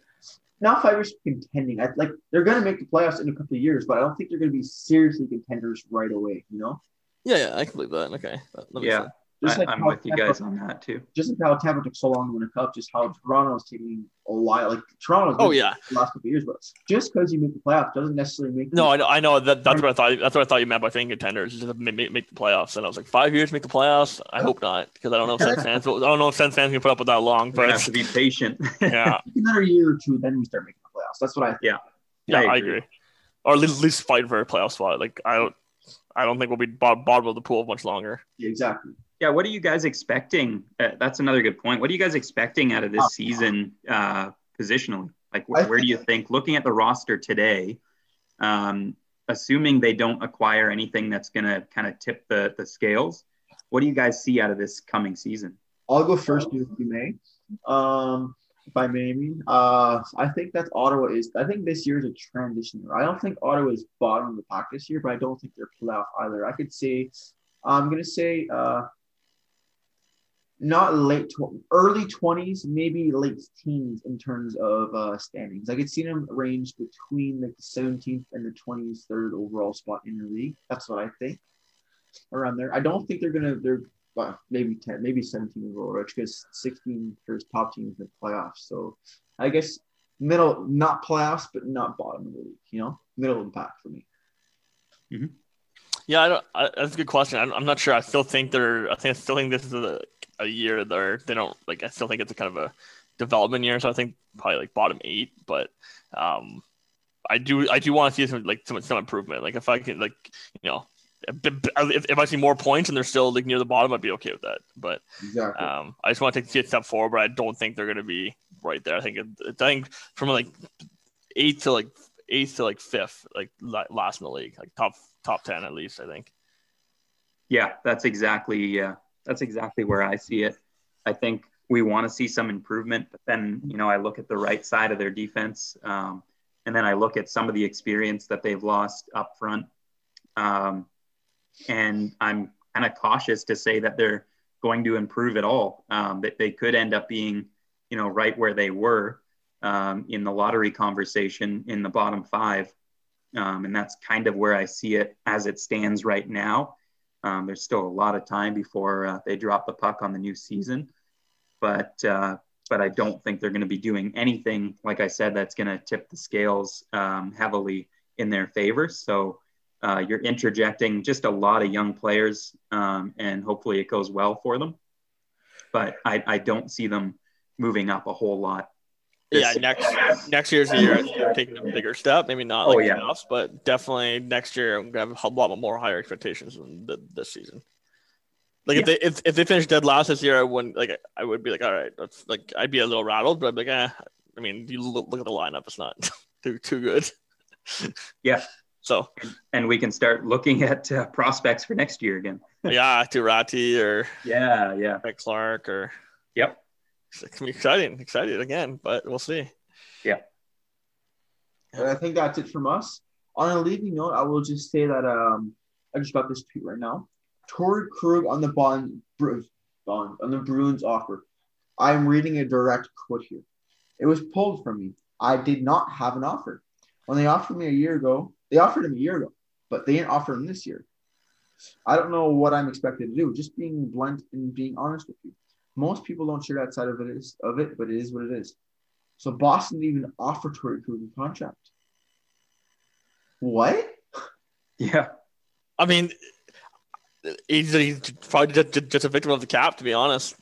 Not five years contending. I like they're going to make the playoffs in a couple of years, but I don't think they're going to be seriously contenders right away. You know, Yeah, yeah, I can believe that. Okay, that, that Yeah, just I, like I'm how with you Tampa- guys on that too. Just like how Tampa took so long to win a cup, just how Toronto's taking a while. Like Toronto's Oh yeah, the last couple of years, but just because you make the playoffs doesn't necessarily make no, I know, I know that. That's what I thought. That's what I thought you meant by saying contenders. Just to make, make, make the playoffs. And I was like, five years make the playoffs. I hope not, because I don't know if Sens fans. I don't know if Sens fans can put up with that long. We're gonna have But to be patient. yeah, another year or two, then we start making the playoffs. That's what I think. yeah, I I agree. agree. or least, at least fight for a playoff spot. Like I don't, I don't think we'll be bottom, bottom of the pool much longer. Exactly. Yeah, what are you guys expecting? Uh, that's another good point. What are you guys expecting out of this season uh, positionally? Like, wh- where do you think, looking at the roster today, um, assuming they don't acquire anything that's going to kind of tip the, the scales, what do you guys see out of this coming season? I'll go first if you may. Um, if I may, I mean, uh, I think that Ottawa is. I think this year is a transition year. I don't think Ottawa is bottom of the pack this year, but I don't think they're playoff either. I could say, I'm gonna say, uh, not late, tw- early twenties, maybe late teens in terms of uh, standings. I could see them range between like the 17th and the 23rd overall spot in the league. That's what I think around there. I don't think they're gonna. They're well, maybe 10, maybe 17 overall, Rich, because 16 for top teams in the playoffs. So I guess middle, not playoffs, but not bottom of the league. You know, middle of the pack for me. Yeah, I don't, I, that's a good question. I'm, I'm not sure. I still think they're. I think I still think this is a, a year they're they don't like. I still think it's a kind of a development year. So I think probably like bottom eight. But um, I do I do want to see some like some some improvement. Like if I can like you know. If, if I see more points and they're still like near the bottom, I'd be okay with that. But Exactly. um, I just want to take a step forward, but I don't think they're going to be right there. I think it, I think from like eighth to like eighth to like fifth, like last in the league, like top top ten at least. I think. Yeah, that's exactly yeah, that's exactly where I see it. I think we want to see some improvement, but then you know I look at the right side of their defense, um, and then I look at some of the experience that they've lost up front, um, and I'm kind of cautious to say that they're going to improve at all. Um, that they could end up being, you know, right where they were um, in the lottery conversation in the bottom five, um, and that's kind of where I see it as it stands right now. Um, there's still a lot of time before uh, they drop the puck on the new season, but uh, but I don't think they're going to be doing anything like I said that's going to tip the scales um, heavily in their favor. So uh, you're interjecting just a lot of young players, um, and hopefully it goes well for them. But I, I don't see them moving up a whole lot. Yeah, next next year's the year I think they're taking a bigger step. Maybe not Oh, like yeah. playoffs, but definitely next year I'm gonna have a lot more higher expectations than the, this season. Like if they if, if they finish dead last this year, I wouldn't like I would be like, all right, that's like I'd be a little rattled, but I'd be like, eh. I mean, you look, look at the lineup; it's not too too good. Yeah. So and we can start looking at uh, prospects for next year again. yeah, Turati or Yeah, yeah, Mike Clark or yep. it's gonna be exciting, excited again, but we'll see. Yeah. And I think that's it from us. On a leading note, I will just say that um, I just got this tweet right now. Torrey Krug on the bond, bond on the Bruins offer. I'm reading a direct quote here. It was pulled from me. I did not have an offer. When they offered me a year ago, they offered him a year ago, but they didn't offer him this year. I don't know what I'm expected to do. Just being blunt and being honest with you. Most people don't share that side of it, is, of it, but it is what it is. So Boston didn't even offer Torrey Krug a contract. What? Yeah, I mean, he's, he's probably just, just a victim of the cap, to be honest.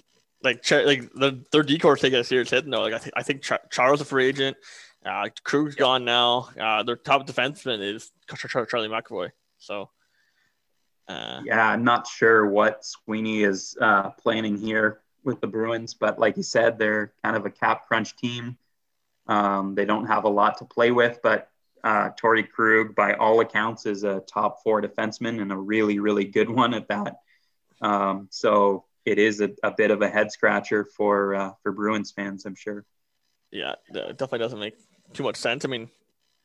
Like, like the, their decor taking a serious hit. No, like I, th- I think Char- Charles a free agent. Uh, Krug's gone now. Uh, their top defenseman is Char- Char- Charlie McAvoy. So, uh, yeah. I'm not sure what Sweeney is uh, planning here with the Bruins, but like you said, they're kind of a cap crunch team. Um, they don't have a lot to play with, but uh, Torrey Krug, by all accounts, is a top four defenseman and a really, really good one at that. Um, so it is a, a bit of a head scratcher for uh, for Bruins fans, I'm sure. yeah, it definitely doesn't make too much sense. I mean,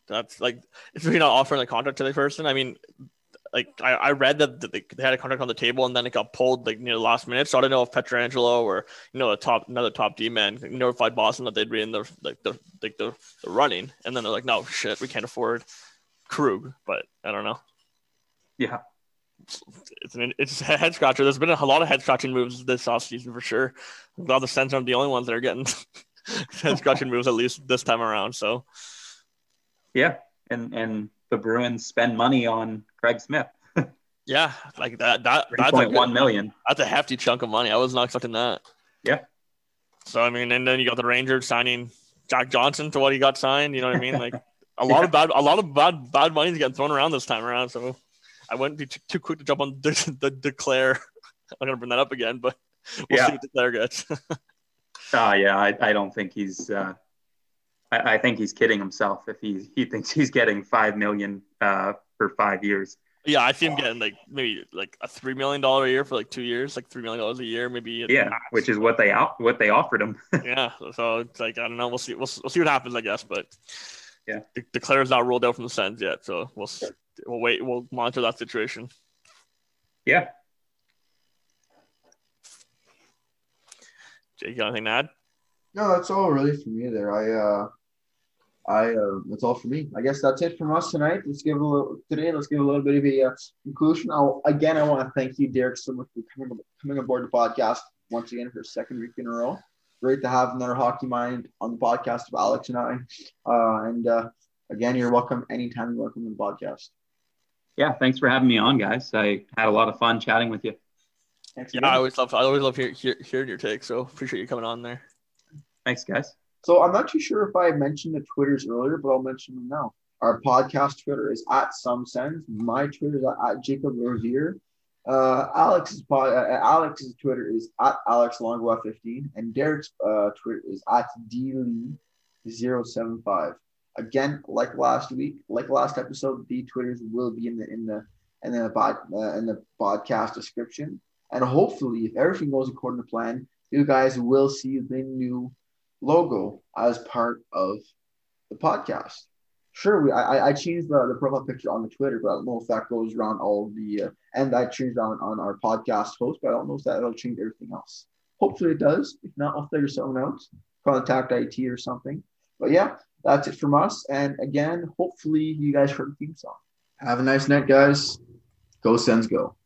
that's like if you're not offering a contract to the person. I mean, like I, I read that they, they had a contract on the table and then it got pulled like near the last minute. So I don't know if Pietrangelo or you know a top another top D man notified Boston that they'd be in the like the like the, the running, and then they're like, no shit, we can't afford Krug. But I don't know. Yeah. It's an it's a head scratcher. There's been a lot of head scratching moves this offseason for sure. I'm glad the Sens aren't the only ones that are getting scratching moves at least this time around. So Yeah. And and the Bruins spend money on Craig Smith. yeah, like that that that's like one million. That's a hefty chunk of money. I was not expecting that. Yeah. So I mean, and then you got the Rangers signing Jack Johnson to what he got signed. You know what I mean? Like a lot of bad, a lot of bad, bad money's getting thrown around this time around. So I wouldn't be too, too quick to jump on the, the Duclair. I'm gonna bring that up again, but we'll Yeah. see what Duclair gets. Uh, yeah, I, I don't think he's. Uh, I, I think he's kidding himself if he he thinks he's getting five million uh, for five years. yeah, I see him getting like maybe like a three million dollar a year for like two years, like three million dollars a year, maybe. Yeah, max. which is what they out what they offered him. yeah. So it's like I don't know. We'll see. We'll, we'll see what happens, I guess. But Yeah. the, De- Duclair's not ruled out from the Sens yet, so we'll we'll wait. We'll monitor that situation. yeah. Jake, you got anything to add? No, that's all really for me there. I uh I uh that's all for me. I guess that's it from us tonight. Let's give a little today, let's give a little bit of a uh, conclusion. I'll again I want to thank you, Derek, so much for coming coming aboard the podcast once again for a second week in a row. Great to have another hockey mind on the podcast of Alex and I. Uh and uh again you're welcome anytime you're welcome on the podcast. Yeah, thanks for having me on, guys. I had a lot of fun chatting with you. Thanks Yeah, again. I always love I always love hear, hear, hearing your take. So appreciate you coming on there. Thanks, guys. So I'm not too sure if I mentioned the Twitters earlier, but I'll mention them now. Our podcast Twitter is at some sense. My Twitter is at, at Jacob Revere. Uh, Alex's pod, uh, Alex's Twitter is at Alex Longo 15 and Derek's uh, Twitter is at dlee075. Again, like last week, like last episode, the Twitters will be in the in the in the pod, uh, in the podcast description. And hopefully, if everything goes according to plan, you guys will see the new logo as part of the podcast. Sure, we I, I changed the, the profile picture on the Twitter, but I don't know if that goes around all the uh, and I changed on on our podcast host, but I don't know if that'll change everything else. Hopefully it does. If not, I'll figure something out. Contact IT or something. But yeah, that's it from us. And again, hopefully you guys heard the theme song. Have a nice night, guys. Go Sens, go.